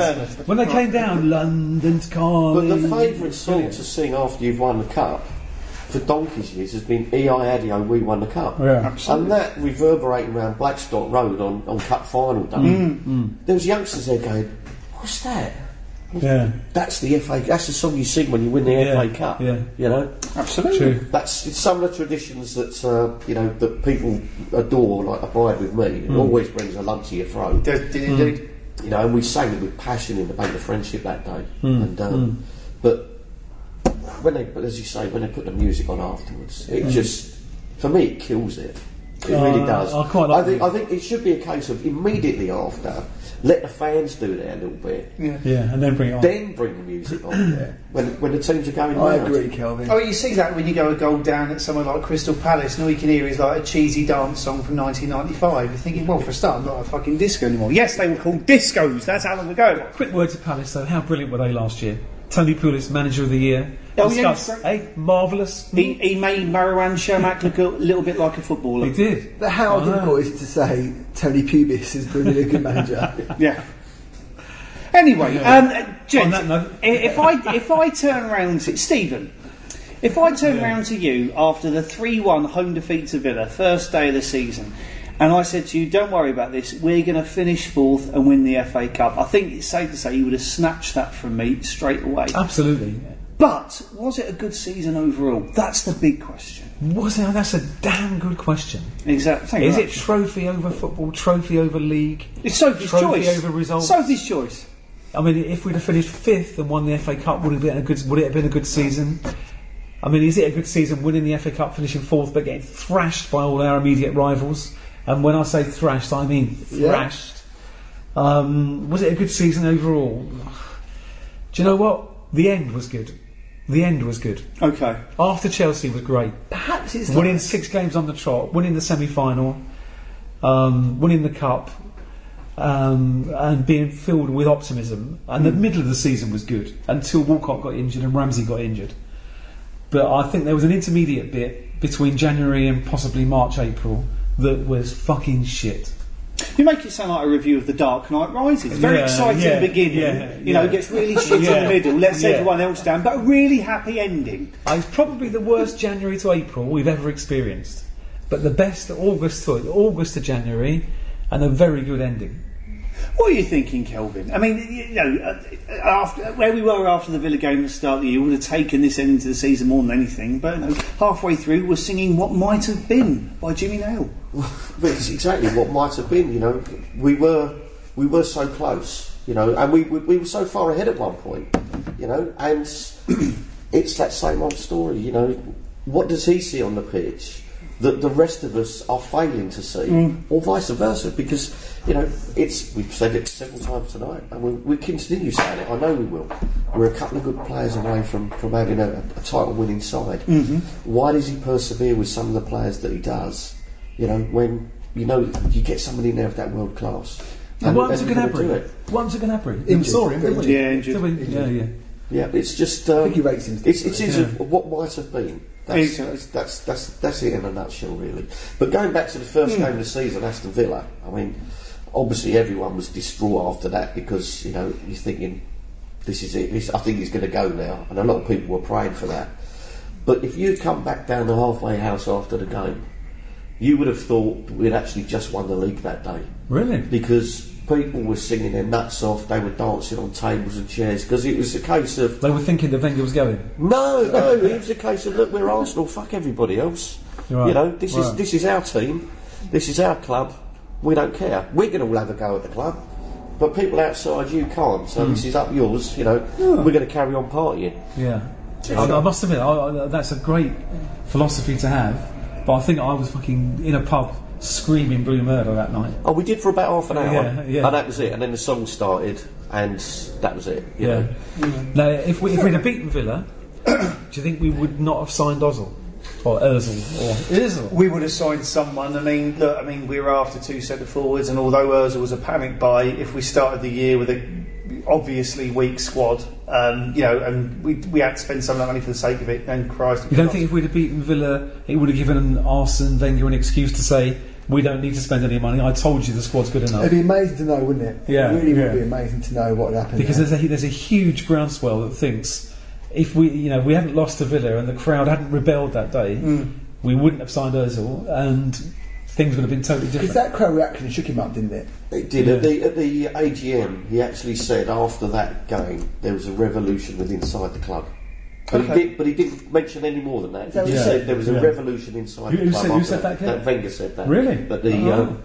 When they came down, London's calling. But the favourite song to sing after you've won the cup for donkey's years has been E.I. Adio, We Won the Cup. Yeah. And that reverberating around Blackstock Road on, on Cup final day. Mm, There was youngsters there going, what's that? Yeah, That's the FA. That's the song you sing when you win the Yeah, FA Cup. yeah. You know, Absolutely. true. that's it's some of the traditions that uh, you know that people adore, like Abide with Me. It Mm. always brings a lump to your throat. Did, did indeed. You know, and we sang it with passion in the Bank of Friendship that day. Mm. And um, but when they, but as you say, when they put the music on afterwards, it just for me it kills it. It Uh, really does. I quite like I think it. I think it should be a case of immediately after, let the fans do their little bit, Yeah. Yeah, and then bring it on. then bring the music on. When when the teams are going I round. agree, Kelvin. Oh, you see that when you go a goal down at somewhere like Crystal Palace, and all you can hear is like a cheesy dance song from 1995. You're thinking, well, for a start, I'm not a fucking disco anymore. Yes, they were called discos. That's how long ago. Quick word to Palace though. How brilliant were they last year? Tony Pulis, manager of the year. Oh, yeah, Discuss. great. Hey, marvellous. He, he made Marouane Chamakh look a little bit like a footballer. He did. But how I know. difficult is it to say Tony Pubis is going to be a good manager? Yeah. Anyway, um, gents, On that note- if I if I turn around to Stephen, if I turn round to you after the three-one home defeat to Villa, first day of the season, and I said to you, "Don't worry about this. We're going to finish fourth and win the FA Cup," I think it's safe to say you would have snatched that from me straight away. Absolutely. But was it a good season overall? That's the big question. Was it? That's a damn good question. Exactly. Is it trophy over football, trophy over league? It's Sophie's trophy choice. over results? Sophie's choice. I mean, if we'd have finished fifth and won the FA Cup, would it have been a good? Would it have been a good season? I mean, is it a good season winning the FA Cup, finishing fourth, but getting thrashed by all our immediate rivals? And when I say thrashed, I mean Yeah. thrashed. Um, was it a good season overall? Do you know what? The end was good. The end was good. Okay. After Chelsea was great. Perhaps it's winning like, six games on the trot, winning the semi-final, um, winning the cup, um, and being filled with optimism. And the middle of the season was good until Walcott got injured and Ramsey got injured. But I think there was an intermediate bit between January and possibly March, April that was fucking shit. You make it sound like a review of The Dark Knight Rises. Very Yeah, exciting yeah, beginning, yeah, you know, yeah. gets really shit in the middle, lets everyone else down, but a really happy ending. Uh, It's probably the worst January to April we've ever experienced, but the best August to August to January, and a very good ending. What are you thinking, Kelvin? I mean, you know, uh, after where we were after the Villa game at the start of the year would have taken this ending to the season more than anything, but you know, halfway through we're singing What Might Have Been by Jimmy Nail. But it's exactly what might have been. You know, we were we were so close. You know, and we we, we were so far ahead at one point. You know, and it's that same old story. You know, what does he see on the pitch that the rest of us are failing to see, or vice versa? Because you know, it's we've said it several times tonight, and we, we continue saying it. I know we will. We're a couple of good players away from from having a, a title-winning side. Why does he persevere with some of the players that he does? You know, when you know you get somebody in there of that world class. And what happened to and you're gonna do Gnabry? it. What happened to Gnabry? Injured. Saw him, didn't we? Yeah, injured. Did we? Yeah, yeah. Yeah, it's just. Um, I think he rates him. It's, it's is Yeah. of what might have been. That's, Exactly. that's, that's, that's, that's it in a nutshell, really. But going back to the first game of the season, Aston Villa, I mean, obviously everyone was distraught after that because, you know, you're thinking, this is it, this, I think he's going to go now. And a lot of people were praying for that. But if you'd come back down the halfway house after the game, you would have thought we'd actually just won the league that day Really? because people were singing their nuts off, they were dancing on tables and chairs because it was a case of They were thinking the Wenger was going. no, no, it was a case of look, we're Arsenal, fuck everybody else. Right, You know, this is this is our team, this is our club. We don't care. We're going to all have a go at the club, but people outside you can't. So Hmm. this is up yours. You know, we're going to carry on partying. Yeah. I, I must admit, I, I, that's a great philosophy to have. But I think I was fucking in a pub screaming blue murder that night. Oh, we did for about half an hour, Yeah, yeah. and that was it. And then the song started, and that was it. you Yeah. know. Now, if, we, if we'd have beaten Villa, do you think we would not have signed Ozil? Or Ozil? Or Ozil? We would have signed someone. I mean, look, I mean, we were after two centre forwards, and although Ozil was a panic buy, if we started the year with a obviously weak squad, um, you know, and we, we had to spend some of that money for the sake of it, and Christ, You don't think if we'd have beaten Villa, it would have given Arsene Wenger an excuse to say, we don't need to spend any money, I told you the squad's good enough? It'd be amazing to know, wouldn't it? Yeah, it really yeah. would be amazing to know what would happen. Because there. there's a, there's a huge groundswell that thinks if we, you know, we hadn't lost to Villa and the crowd hadn't rebelled that day, Mm. we wouldn't have signed Ozil and things would have been totally different. Because that crowd reaction shook him up, didn't it? It did at the at the AGM. He actually said after that game there was a revolution within inside the club. But Okay. he did, but he didn't mention any more than that. Is that He what just said said? there was a Yeah. revolution inside Who- the who club. said- who said that, Kev? That Wenger said that. Really? At the Oh. um,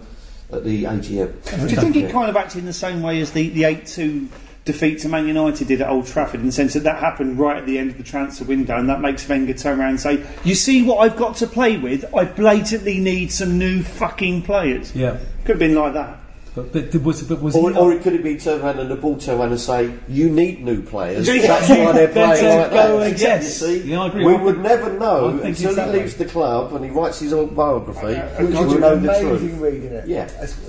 at the AGM. Do you think it kind of acted in the same way as the, the 8 2 defeat to Man United did at Old Trafford, in the sense that that happened right at the end of the transfer window, and that makes Wenger turn around and say, You see what I've got to play with? I blatantly need some new fucking players. Yeah. Could have been like that. But, but, was, but was Or, he or it could have been turned around and the ball turned around and say, "You need new players." That's why they're playing Better like go that. and yes. You see, Yeah, I agree. We I would think- never know until it's he leaves way. the club and he writes his autobiography. Which we'll is know the truth. read, isn't it? Yeah. That's-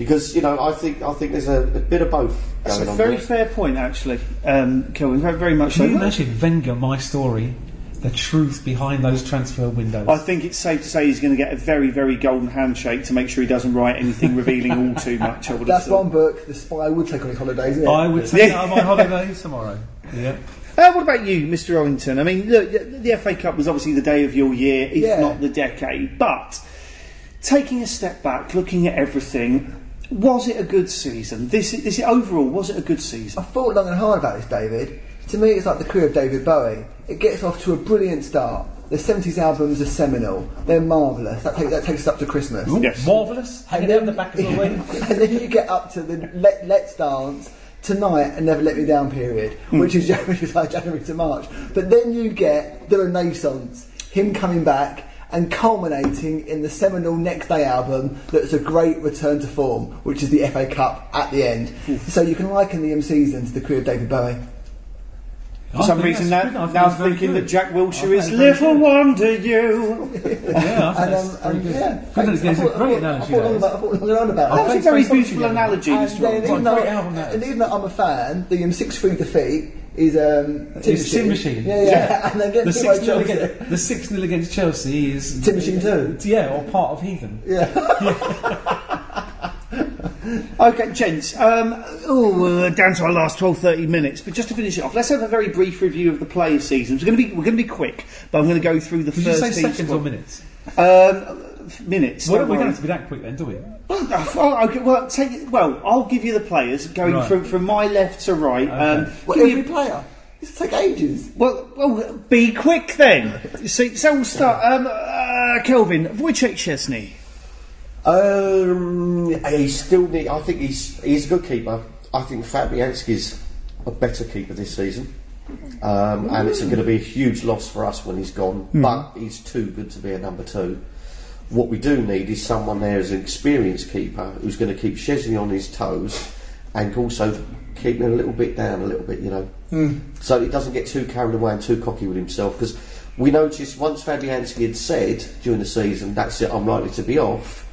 Because you know, I think I think there's a, a bit of both That's going a on very there. fair point, actually, um, Kelvin. Very, very much so. Can you imagine Wenger, my story, the truth behind those transfer windows? I think it's safe to say he's going to get a very, very golden handshake to make sure he doesn't write anything revealing all too much. I would That's one book the spy would take on his holidays, isn't it? I would take Yeah. on my holidays tomorrow. Yeah. Uh, what about you, Mr. Ollington? I mean, look, the the FA Cup was obviously the day of your year, if Yeah. not the decade. But taking a step back, looking at everything, was it a good season? This, this overall, was it a good season? I thought long and hard about this, David. To me, it's like the career of David Bowie. It gets off to a brilliant start. The 70s albums are seminal. They're marvellous. That, take, that takes us up to Christmas. Yes. Marvellous. Hanging down the back of the wing. and then you get up to the Let, Let's Dance, Tonight, and Never Let Me Down period, hmm. which is which is like January to March. But then you get the Renaissance, him coming back, and culminating in the seminal Next Day album that's a great return to form, which is the FA Cup at the end. So you can liken the M season to the career of David Bowie. For some reason, now, now now I'm thinking that Jack Wilshere is think it's very Little good. Wonder You. Yeah, I think And, that's um, very and good. yeah, I it's I a great analogy. thought long I thought long and on about That that. was a very very beautiful analogy, And, Mr. then, even though, great album that and even though I'm a fan, the um, 6 3 defeat is um, Tin Tin Machine. Yeah, yeah. and then The against six, Chelsea. nil against, the six 0 against Chelsea is Tin Machine too. Yeah, or part of Heathen. Yeah. Okay, gents. Um, oh, uh, down to our last 12, 30 minutes. But just to finish it off, let's have a very brief review of the player seasons. We're going to be we're going to be quick, but I'm going to go through the Did you first say team seconds or minutes? Um, minutes. Well, we don't have to be that quick then, do we? Oh, okay, well, take well, I'll give you the players going Right. from, from my left to right. Um, Okay. Well, give every a- player. This take ages. well, well, be quick then. See, so we'll start. Um, uh, Kelvin, Wojciech Szczesny. Um, he still need. I think he's he's a good keeper. I think Fabianski's a better keeper this season, um, and it's going to be a huge loss for us when he's gone. But he's too good to be a number two. What we do need is someone there as an experienced keeper who's going to keep Szczesny on his toes and also keep him a little bit down, a little bit, you know, hmm. so he doesn't get too carried away and too cocky with himself. Because we noticed once Fabianski had said during the season, "That's it, I'm likely to be off."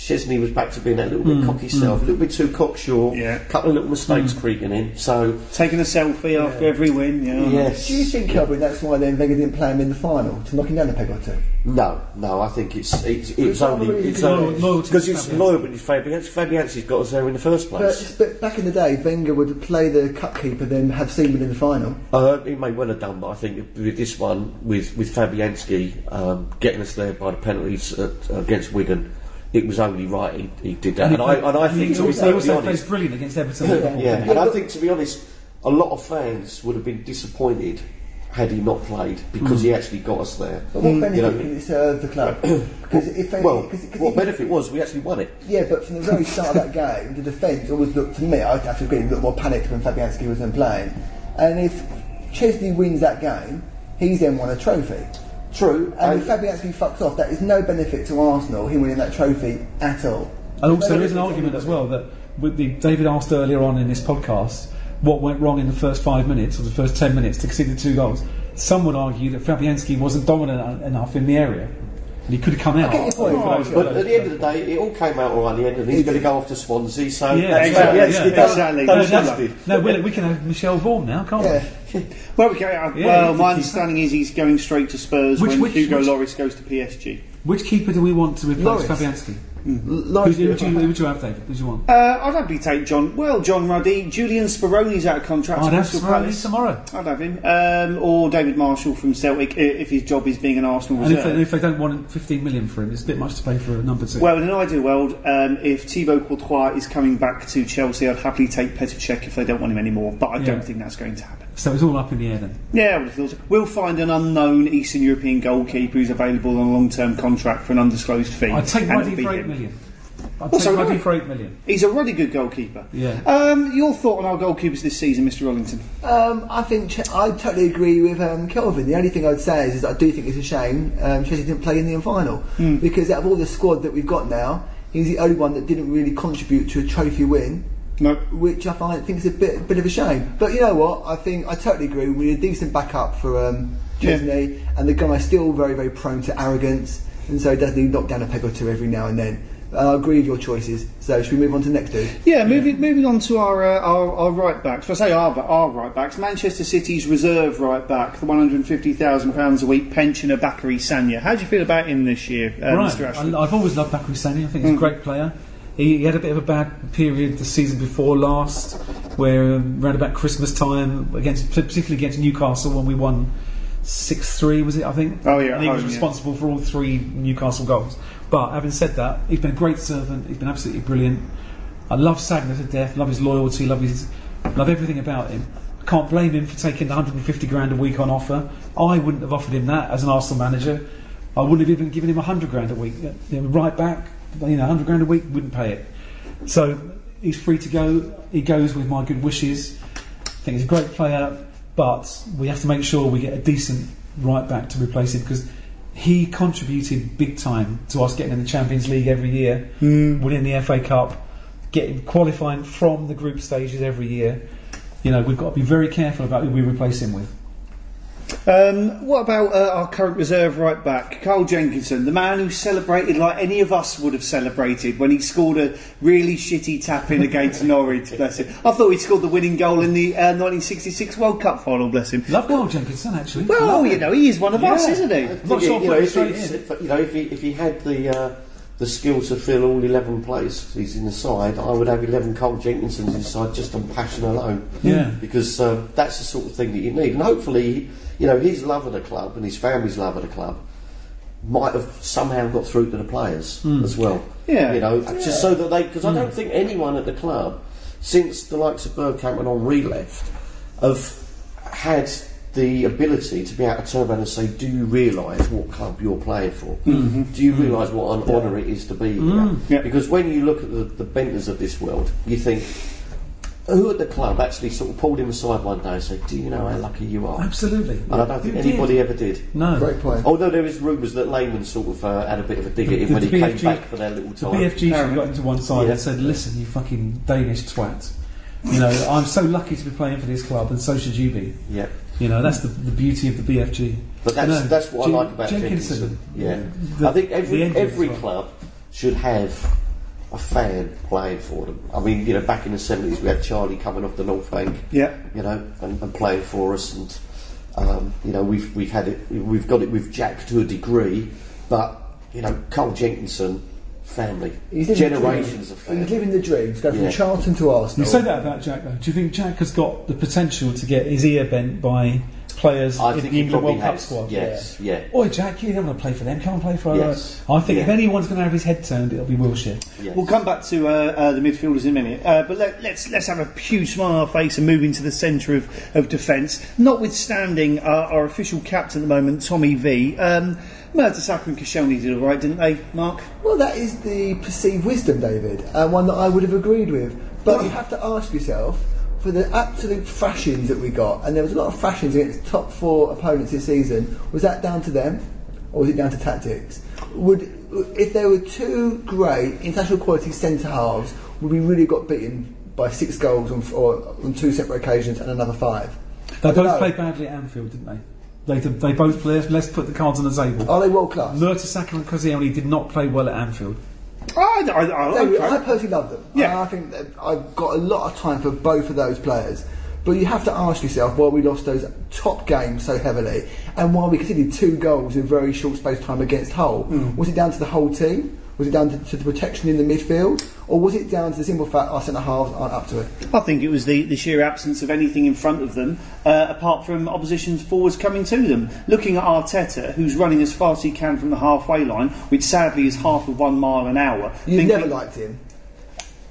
Szczesny was back to being that little bit cocky self, a little bit too cocksure, Yeah. a couple of little mistakes creeping in. So, Taking a selfie after every win. Yeah. yes. Do you think, Kelvin, that's why then Wenger didn't play him in the final to knock him down a peg or two? No, no, I think it's it's, it's It's only really it's loyal- only to because it's Fabianski. loyal, but it's Fabianski. Fabianski's got us there in the first place. But, but back in the day, Wenger would play the cup keeper, then have Seaman in the final. Uh, he may well have done, but I think with this one, with with Fabianski um, getting us there by the penalties at, against Wigan, it was only right he, he did that. And, I and I think he to be also, he totally honest, brilliant against Everton. yeah, Yeah, and I think to be honest, a lot of fans would have been disappointed had he not played because he hmm. actually got us there. But what hmm. You benefit know, can it serve the club? Because if they, well, cause, 'cause what if- benefit was we actually won it. Yeah, but from the very start of that game, the defence always looked to me. I have to agree, looked more panicked when Fabianski wasn't playing. And if Szczesny wins that game, he's then won a trophy. True, And if Fabianski fucks off, that is no benefit to Arsenal, him winning that trophy at all. And also, there is an argument as well that with the, David asked earlier on in this podcast what went wrong in the first five minutes or the first ten minutes to concede the two goals. Some would argue that Fabianski wasn't dominant enough in the area, and he could have come out. get your point. for those- But at the end of the day, it all came out all right in the end, and he's going to go off to Swansea. So Yeah, that's exactly, that's- yeah. that's- Exactly. that's No, nasty. no, Will, we can have Michel Vorm now, can't Yeah. we? Well, okay, uh, Yeah, well, my a understanding is he's going straight to Spurs Which- when which- Hugo which- Lloris goes to PSG. Which keeper do we want to replace Lloris. Fabianski? Who, would you, who would you have, David? Who do you want? Uh, I'd happily take John. Well, John Ruddy, Julian Speroni's out of contract. I'd have Speroni tomorrow. I'd have him, um, or David Marshall from Celtic if his job is being an Arsenal And if they, if they don't want 15 million for him, it's a bit much to pay for a number two. Well, in an ideal world, um, if Thibaut Courtois is coming back to Chelsea, I'd happily take Petr Cech if they don't want him anymore. But I Yeah. don't think that's going to happen. So it's all up in the air then. Yeah, I would have thought so. we'll find an unknown Eastern European goalkeeper who's available on a long-term contract for an undisclosed fee. I'd take and Ruddy it'll be for 8 him. million. I'd Also, take Ruddy Ruddy- for 8 million. He's a really good goalkeeper. Yeah. Um, your thought on our goalkeepers this season, Mr. Ollington? Um, I think Ch- I totally agree with um, Kelvin. The only thing I'd say is, is I do think it's a shame um, Chelsea didn't play in the final because out of all the squad that we've got now, he's the only one that didn't really contribute to a trophy win. No. Which I find think is a bit bit of a shame. But you know what? I think I totally agree. We need a decent backup for um, Yeah. And the guy's still very very prone to arrogance, and so he does need to knock down a peg or two every now and then. I agree with your choices. So should we move on to the next dude? Yeah, moving moving on to our uh, our, our right backs. If I say our our right backs, Manchester City's reserve right back, the one hundred and fifty thousand pounds a week pensioner Bakary Sagna. How do you feel about him this year, uh, Right. Mr. Ashford? I, I've always loved Bakary Sagna. I think he's a great player. He, he had a bit of a bad period the season before last, where um, around about Christmas time, against particularly against Newcastle when we won six three, was it? I think. Oh, yeah, And he was yeah. responsible for all three Newcastle goals. But having said that, he's been a great servant. He's been absolutely brilliant. I love Sagna to death. Love his loyalty. Love his love everything about him. Can't blame him for taking the 150 grand a week on offer. I wouldn't have offered him that as an Arsenal manager. I wouldn't have even given him 100 grand a week. You know, right back, you know, 100 grand a week, wouldn't pay it. So he's free to go. He goes with my good wishes. I think he's a great player, but we have to make sure we get a decent right back to replace him because he contributed big time to us getting in the Champions League every year, hmm. winning the FA Cup, getting qualifying from the group stages every year. You know, we've got to be very careful about who we replace him with. Um, what about uh, our current reserve right back, Carl Jenkinson, the man who celebrated like any of us would have celebrated when he scored a really shitty tap in against Norwich? Bless him. I thought he scored the winning goal in the uh, 1966 World Cup final. Bless him. Love Carl Jenkinson, actually. Well, Love you him. know, he is one of us, isn't he? I'm not sure you know, I'll put him if, he, you know, if he, if he had the uh, the skill to fill all eleven places in the side, I would have eleven Carl Jenkinsons inside just on passion alone. Yeah. because um, that's the sort of thing that you need, and hopefully, you know, his love of the club and his family's love of the club might have somehow got through to the players as well. Yeah. you know, just so that they because I don't think anyone at the club since the likes of Bergkamp and Henry left have had the ability to be able to turn around and say, "Do you realise what club you're playing for? Mm-hmm. Do you realise mm-hmm. what an honour it is to be here?" Mm-hmm. Yeah. Because when you look at the, the Bendtners of this world, you think. Who at the club actually sort of pulled him aside one day and said, "Do you know how lucky you are?" Absolutely. And I don't think Who anybody did? ever did. No. Great point. Although there is rumours that Lehmann sort of uh, had a bit of a dig at him The- when the he came BFG back for their little The time. BFG should have got into one side Yeah. and said, "Listen, you fucking Danish twat. You know, I'm so lucky to be playing for this club, and so should you be. Yeah. You know, that's the, the beauty of the BFG. But that's No, that's what Jen- I like about Jenkinson. Jenkinson. Yeah, The- I think every every well. club should have a fan playing for them. I mean, you know, back in the seventies, we had Charlie coming off the North Bank, Yeah. you know, and, and playing for us, and um, you know, we've we've had it, we've got it with Jack to a degree, but you know, Carl Jenkinson, family, He's living the generations of family. He's living the dream. He's going from Yeah. Charlton to Arsenal. You say that about Jack, though. Do you think Jack has got the potential to get his ear bent by players I in think the England probably World Cup squad. Yes, yeah. Oi, Jack, you don't want to play for them. Come and play for Yes. us. I think if anyone's going to have his head turned, it'll be Wilshere. yes. We'll come back to uh, uh, the midfielders in a minute, uh, but let, let's let's have a huge smile on our face and move into the centre of, of defence. Notwithstanding our, our official captain at the moment, Tommy V. Um, Mertesacker and Koscielny did all right, didn't they, Mark? Well, that is the perceived wisdom, David, and one that I would have agreed with. But you have to ask yourself, for the absolute thrashings that we got, and there was a lot of thrashings against top four opponents this season, was that down to them, or was it down to tactics? Would if there were two great international quality centre halves, would we really got beaten by six goals on, or on two separate occasions and another five? They both know. played badly at Anfield, didn't they? They, they both played. Let's put the cards on the table. Are they world class? Mertesacker and Koscielny did not play well at Anfield. I, I, I, okay. I personally love them. Yeah. I think that I've got a lot of time for both of those players. But you have to ask yourself why we lost those top games so heavily and why we conceded two goals in a very short space of time against Hull. Hmm. Was it down to the whole team? Was it down to, to the protection in the midfield? Or was it down to the simple fact our centre halves aren't up to it? I think it was the, the sheer absence of anything in front of them, uh, apart from opposition's forwards coming to them. Looking at Arteta, who's running as fast as he can from the halfway line, which sadly is half of one mile an hour. You thinking- never liked him.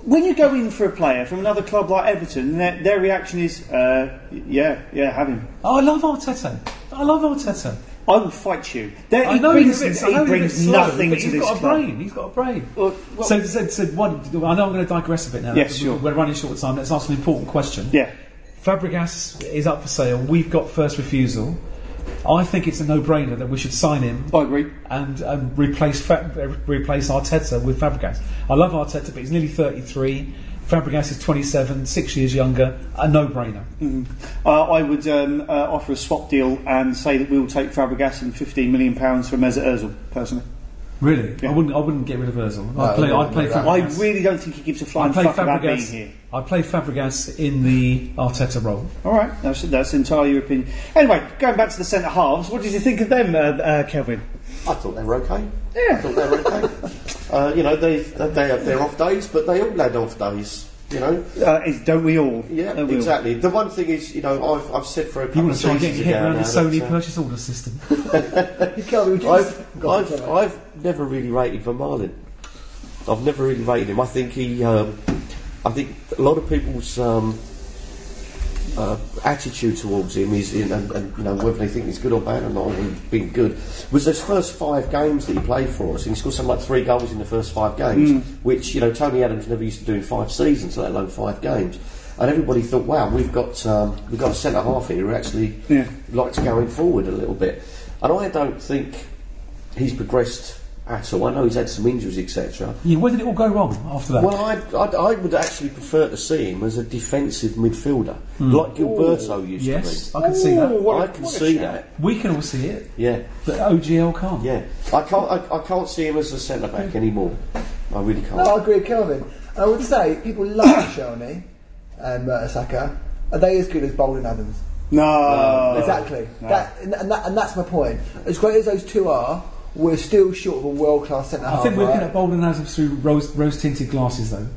when you go in for a player from another club like Everton, their, their reaction is, uh, yeah, yeah, have him. Oh, I love Arteta. I love Arteta. I will fight you. There, I he know brings, he's, a bit- I he brings slow, nothing but to he's this got a club. brain. He's got a brain. Well, well- so, so, so one, I know I'm going to digress a bit now. Yes, sure. We're running short of time. Let's ask an important question. Yeah. Fabregas is up for sale. We've got first refusal. I think it's a no-brainer that we should sign him I agree. and um, replace Fa- uh, replace Arteta with Fabregas. I love Arteta, but he's nearly 33. Fabregas is 27, six years younger. A no-brainer. Uh, I would um, uh, offer a swap deal and say that we will take Fabregas and £15 million for Mesut Ozil, personally. Really, Yeah. I wouldn't. I wouldn't get rid of Özil. No, I'd play. I'd play Fabregas. I really don't think he gives a flying I'd play fuck about being Fabregas. here. I'd play Fabregas in the Arteta role. All right, that's, that's entirely your opinion. Anyway, going back to the centre halves, what did you think of them, uh, uh, Kelvin? I thought they were okay. Yeah. I thought they were okay. uh, you know, they, they, they have their off days, but they all had off days. You know, Uh, is- don't we all? yeah, Don't we all? exactly. The one thing is, you know, I've, I've said for a You couple want of to try and get seasons your head ago around the Sony that, uh, purchase order system? You can't I've, I've. I've never really rated Vermaelen. I've never really rated him. I think he, um, I think a lot of people's um, uh, attitude towards him is, in, and, and you know whether they think he's good or bad or not, he's been good. Was those first five games that he played for us, and he scored something like three goals in the first five games, which you know Tony Adams never used to do in five seasons, let alone five games. And everybody thought, wow, we've got um, we've got a centre half here who actually Yeah. likes going forward a little bit. And I don't think he's progressed at all. I know he's had some injuries, etc. Yeah, where did it all go wrong after that? Well, I, I, I would actually prefer to see him as a defensive midfielder, like Gilberto used Hmm. yes, to be. I can see that. Ooh, be. what a- I can see shout. that. We can all see it, Yeah, but OGL can't. yeah. I can't. I, I can't see him as a centre back anymore. I really can't. No, I agree with Kelvin. I would say people like Shoney and Mertesacker. Are they as good as Bould and Adams? No. exactly. no. That, and, and, that, and that's my point. As great as those two are, we're still short of a world class centre half. I think we're looking at Bould and Adams through rose, rose tinted glasses, though.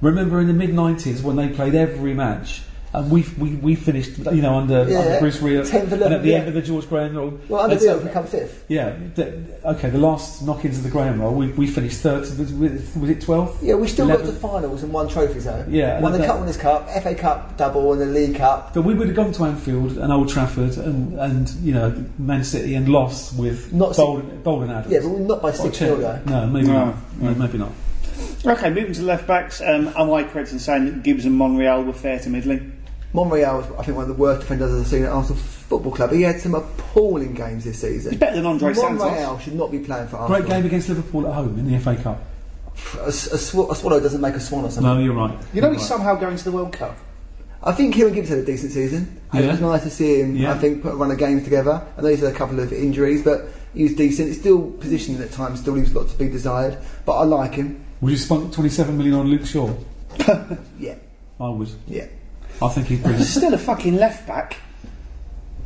Remember in the mid 90s when they played every match, and we we, we finished, you know, under, Yeah, under Bruce Rioch, 10th, and at the 11th, end of the George Graham rule. Well, under the so- we come fifth. Yeah, the, okay, the last knock into the Graham roll, we, we finished third, was, was it 12th? Yeah, we still got 11th? to finals and won trophies though. Yeah, won and the that- Cup Winners' Cup, FA Cup double, and the League Cup. But we would have gone to Anfield and Old Trafford and, and you know, Man City and lost with Not Bolden, Bould and Adams. Yeah, but not by Or six nil though. No, maybe No, not. No, maybe not. Okay, moving to the left backs. Um, am I correct in saying that Gibbs and Monreal were fair to middling? Monreal was, I think, one of the worst defenders I've seen at Arsenal Football Club. He had some appalling games this season. He's better than Andre Santos. Monreal should not be playing for Arsenal. Great game against Liverpool at home in the FA Cup. A, s- a sw- a swallow doesn't make a swan or something. No, you're right. You know he's right. somehow going to the World Cup. I think Kieran Gibbs had a decent season. And It was nice to see him, Yeah. I think, put a run of games together. I know he's had a couple of injuries, but he was decent. It's still positioning at times, still leaves a lot to be desired. But I like him. Would you spend 27 million on Luke Shaw? Yeah, I would. yeah. I think he's brilliant. Still a fucking left back.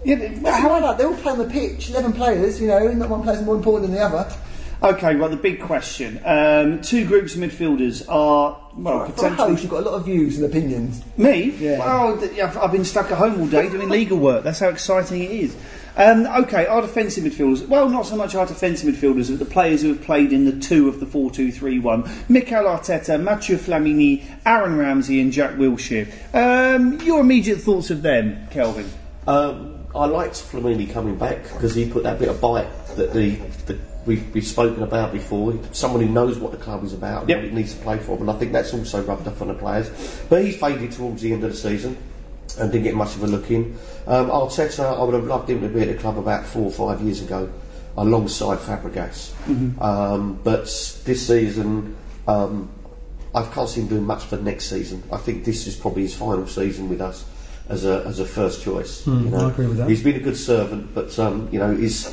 Yeah, but How how, about that? They all play on the pitch, 11 players, you know, not one player's more important than the other. Okay, well, the big question. Um, two groups of midfielders are, well, For a potentially. host, you've got a lot of views and opinions. Me? Yeah. Well, I've, I've been stuck at home all day doing legal work. That's how exciting it is. Um, okay, our defensive midfielders. Well, not so much our defensive midfielders, but the players who have played in the two of the 4 2 3 1. Mikel Arteta, Mathieu Flamini, Aaron Ramsey, and Jack Wilshere. Um, your immediate thoughts of them, Kelvin? Um, I liked Flamini coming back because he put that bit of bite that the, the we've, we've spoken about before. Someone who knows what the club is about and Yep. what it needs to play for, and I think that's also rubbed off on the players. But he faded towards the end of the season and didn't get much of a look in. Um, Arteta, I would have loved him to be at the club about four or five years ago, alongside Fabregas. Um, but this season. Um, I can't see him doing much for next season. I think this is probably his final season with us as a as a first choice. you know, I agree with that. He's been a good servant, but um, you know, is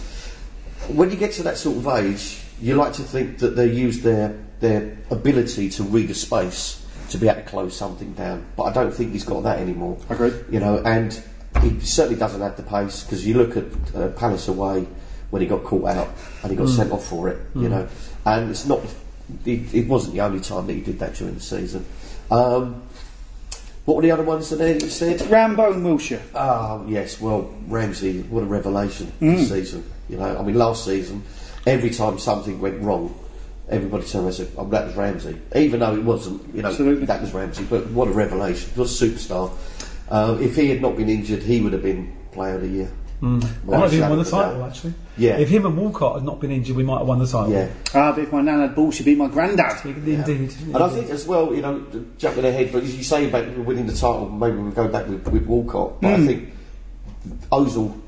when you get to that sort of age, you like to think that they use their their ability to read a space to be able to close something down. But I don't think he's got that anymore. Agreed. You know, and he certainly doesn't have the pace because you look at uh, Palace away when he got caught out and he got Hmm. sent off for it. You know, and it's not. It, it wasn't the only time that he did that during the season. Um, what were the other ones that you said? Rambo and Wilshere. Oh yes, well Ramsey, what a revelation this season. You know, I mean last season, every time something went wrong, everybody turned around and said, "Oh, that was Ramsey," even though it wasn't. You know, Absolutely. that was Ramsey. But what a revelation! He was a superstar. Um, if he had not been injured, he would have been Player of the Year. I might have even won the title actually. Yeah. If him and Walcott had not been injured, we might have won the title. Yeah, Ah, but if my nan had ball, she'd beat my granddad. Indeed. and I think as well, you know, jumping ahead, but as you say about winning the title, maybe we'll go back with, with Walcott. But I think Ozil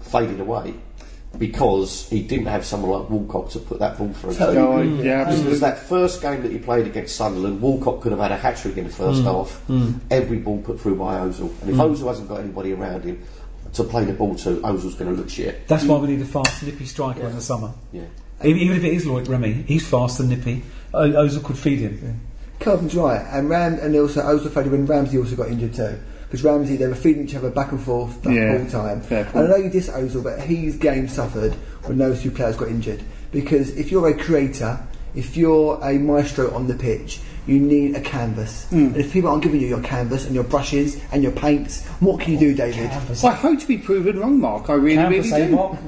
faded away because he didn't have someone like Walcott to put that ball through. Totally. Oh, Mm. yeah, Because absolutely. that first game that he played against Sunderland, Walcott could have had a hat trick in the first mm. half. Mm. Every ball put through by Ozil, and if mm. Ozil hasn't got anybody around him to play the ball to, Ozil's going to look shit. That's why we need a fast, nippy striker in the summer. Yeah. Even, even if it is Loïc Rémy, he's fast and nippy. O- Ozil could feed him. Kelvin's right, and Ram and also also faded when Ramsey also got injured too. Because Ramsey, they were feeding each other back and forth the Yeah, whole time. And. I know you diss Ozil, but his game suffered when those two players got injured. Because if you're a creator, if you're a maestro on the pitch, you need a canvas. Hmm. And if people aren't giving you your canvas and your brushes and your paints, what can you do, David? I hope to be proven wrong, Mark. I really, really do.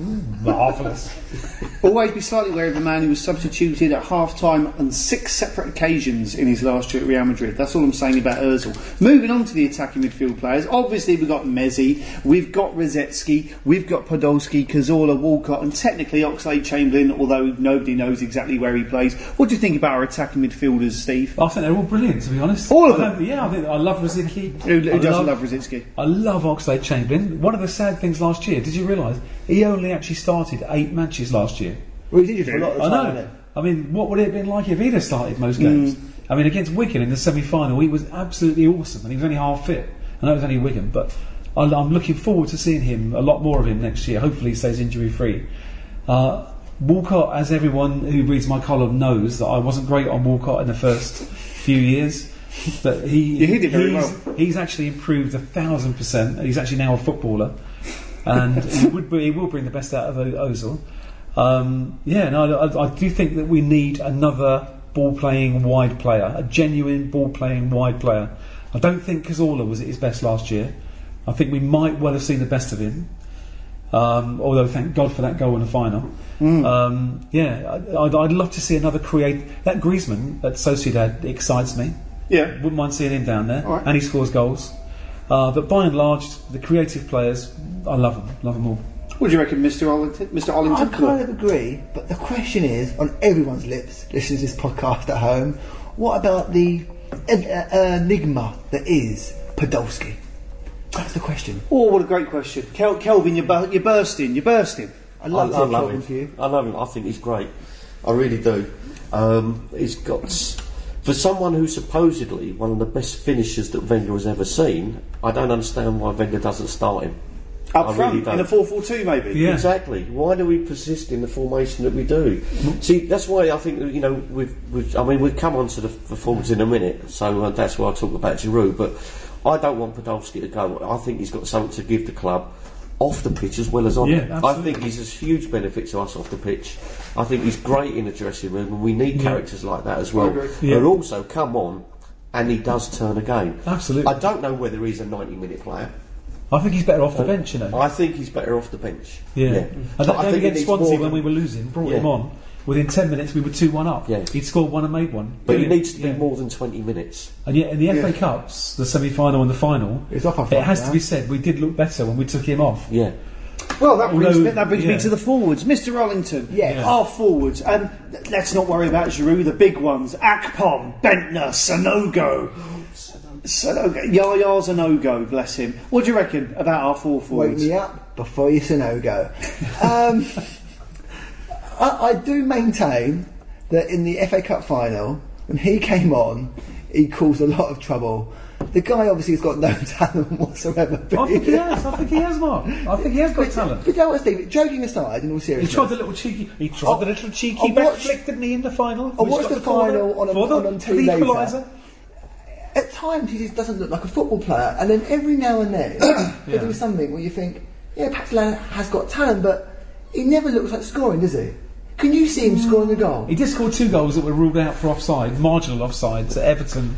Marvellous. Always be slightly aware of the man who was substituted at half time on six separate occasions in his last year at Real Madrid. That's all I'm saying about Ozil. Moving on to the attacking midfield players. Obviously, we've got Mezzi, we've got Rosicky, we've got Podolski, Cazorla, Walcott, and technically Oxlade Chamberlain, although nobody knows exactly where he plays. What do you think about our attacking midfielders, Steve? I think they're all brilliant, to be honest. All of I them? Yeah, I think I love Rosicky. Who, who I doesn't love Rosicky? I love Oxlade Chamberlain. One of the sad things last year, did you realise he only actually started eight matches last year? Well, he's injured for a lot of the I know. I mean, what would it have been like if he'd have started most games? I mean, against Wigan in the semi-final, he was absolutely awesome, and he was only half fit. I know it was only Wigan, but I- I'm looking forward to seeing him a lot more of him next year. Hopefully, he stays injury-free. Uh, Walcott, as everyone who reads my column knows, that I wasn't great on Walcott in the first few years. But he, You did very he's, he's actually improved a thousand percent. He's actually now a footballer, and he would be, he will bring the best out of Ozil. Um, yeah, no, I, I do think that we need another ball playing wide player, a genuine ball playing wide player. I don't think Cazorla was at his best last year. I think we might well have seen the best of him. Um, although thank God for that goal in the final. Um, yeah, I- I'd, I'd love to see another create. That Griezmann at Sociedad excites me. Yeah. Wouldn't mind seeing him down there, All right. and he scores goals. Uh, but by and large, the creative players, I love them, love them all. What do you reckon, Mr. Ollington? Mr. I Ollington? kind of agree, but the question is on everyone's lips, listening to this podcast at home, what about the uh, enigma that is Podolski? That's the question. Oh, what a great question. Kel- Kelvin, you're, bu- you're bursting, you're bursting. I'd love I, to I love Kelvin's him. I love him. I think he's great. I really do. Um, he's got for someone who's supposedly one of the best finishers that Wenger has ever seen. I don't understand why Wenger doesn't start him. Up I front, really in a 4 4 2, maybe? Yeah. Exactly. Why do we persist in the formation that we do? See, that's why I think you know we've, we've. I mean, we'll come on to the performance in a minute, so uh, that's why I talk about Giroud. But I don't want Podolski to go. I think he's got something to give the club. Off the pitch as well as on Yeah, it. I think he's a huge benefit to us off the pitch. I think he's great in the dressing room, and we need characters like that as well. agree. Yeah. But also come on, and he does turn a game. Absolutely. I don't know whether he's a 90 minute player. I think he's better off the bench, you know. I think he's better off the bench. Yeah. And that I game think he against needs Swansea more when we were losing, brought Yeah. him on. Within 10 minutes, we were 2 1 up. Yeah. He'd scored one and made one. But he needs to be Yeah. more than 20 minutes. And yet, in the FA Cups, the semi final and the final, It's off it has now. to be said, we did look better when we took him off. Yeah. Well, that brings, Although- me, that brings me to the forwards. Mr. Ollington. Yes. Yeah. Our forwards. And let's not worry about Giroud, the big ones. Akpom, Bendtner, Sanogo. Sanogo. Yaya's a no-go, bless him. What do you reckon about our four forwards? Wake me up before you say no go. Um, I, I do maintain that in the FA Cup final, when he came on, he caused a lot of trouble. The guy obviously has got no talent whatsoever. But I think he has. I think he has, Mark. I think he has got talent. But you know what, Steve? Joking aside, in all He seriousness, tried the little cheeky. He tried the little cheeky I back watched- flick, didn't he, in the final? I Which watched got the corner final on a- for the, on- on for the TV later. equaliser. at times he just doesn't look like a football player, and then every now and then he'll do something where you think, yeah, perhaps Lallana has got talent, but he never looks like scoring, does he? Can you see him scoring a goal? He did score two goals that were ruled out for offside, marginal offside, to Everton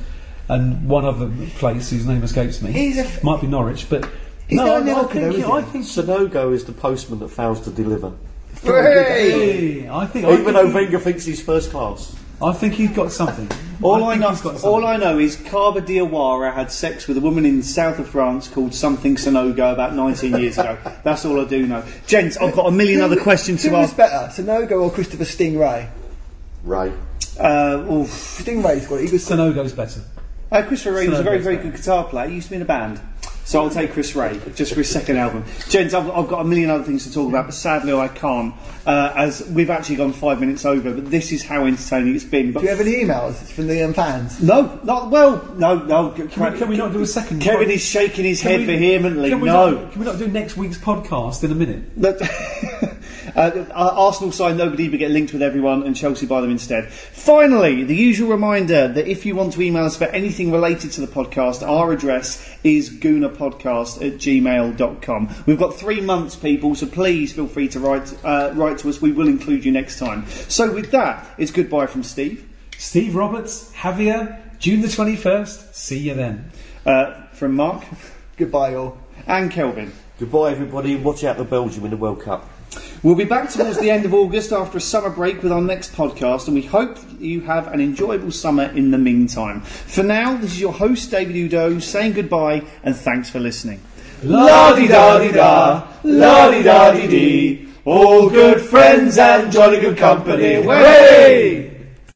and one other place whose name escapes me. He's a f- Might be Norwich, but He's no, no I, I think, though, is I think Sanogo is the postman that fails to deliver. Hey, I think, I Even think, though he- Wenger thinks he's first class. I think he's got something. All I, think know, all. I know is Carver Diawara had sex with a woman in the south of France called something Sanogo about 19 years ago. That's all I do know. Gents, I've got a million other questions Who to was ask. better, Sanogo or Christopher Stingray? Ray. Uh, oof. Stingray's got it. He was Sanogo's better. Uh, Chris Ray was a very, very better. good guitar player. He used to be in a band. So I'll take Chris Ray just for his second album. Gents, I've, I've got a million other things to talk about, but sadly I can't, uh, as we've actually gone five minutes over. But this is how entertaining it's been. But Do you have any emails from the um, fans? no, not well. No, no. Can we, can we not do a second? Kevin is shaking his Can head we- vehemently. Can we no. Not, can we not do next week's podcast in a minute? But, uh, Arsenal sign nobody but get linked with everyone, and Chelsea buy them instead. Finally, the usual reminder that if you want to email us for anything related to the podcast, our address is goonerpodcast at gmail.com. We've got three months, people, so please feel free to write, uh, write to us. We will include you next time. So, with that, it's goodbye from Steve, Steve Roberts, Javier, June the 21st. See you then. uh, from Mark, Goodbye, all. and Kelvin. Goodbye, everybody. Watch out for Belgium in the World Cup. We'll be back towards the end of August after a summer break with our next podcast, and we hope you have an enjoyable summer in the meantime. For now, this is your host, David Oudot, saying goodbye and thanks for listening. La di da di da, la di da di dee, all good friends and jolly good company. Way!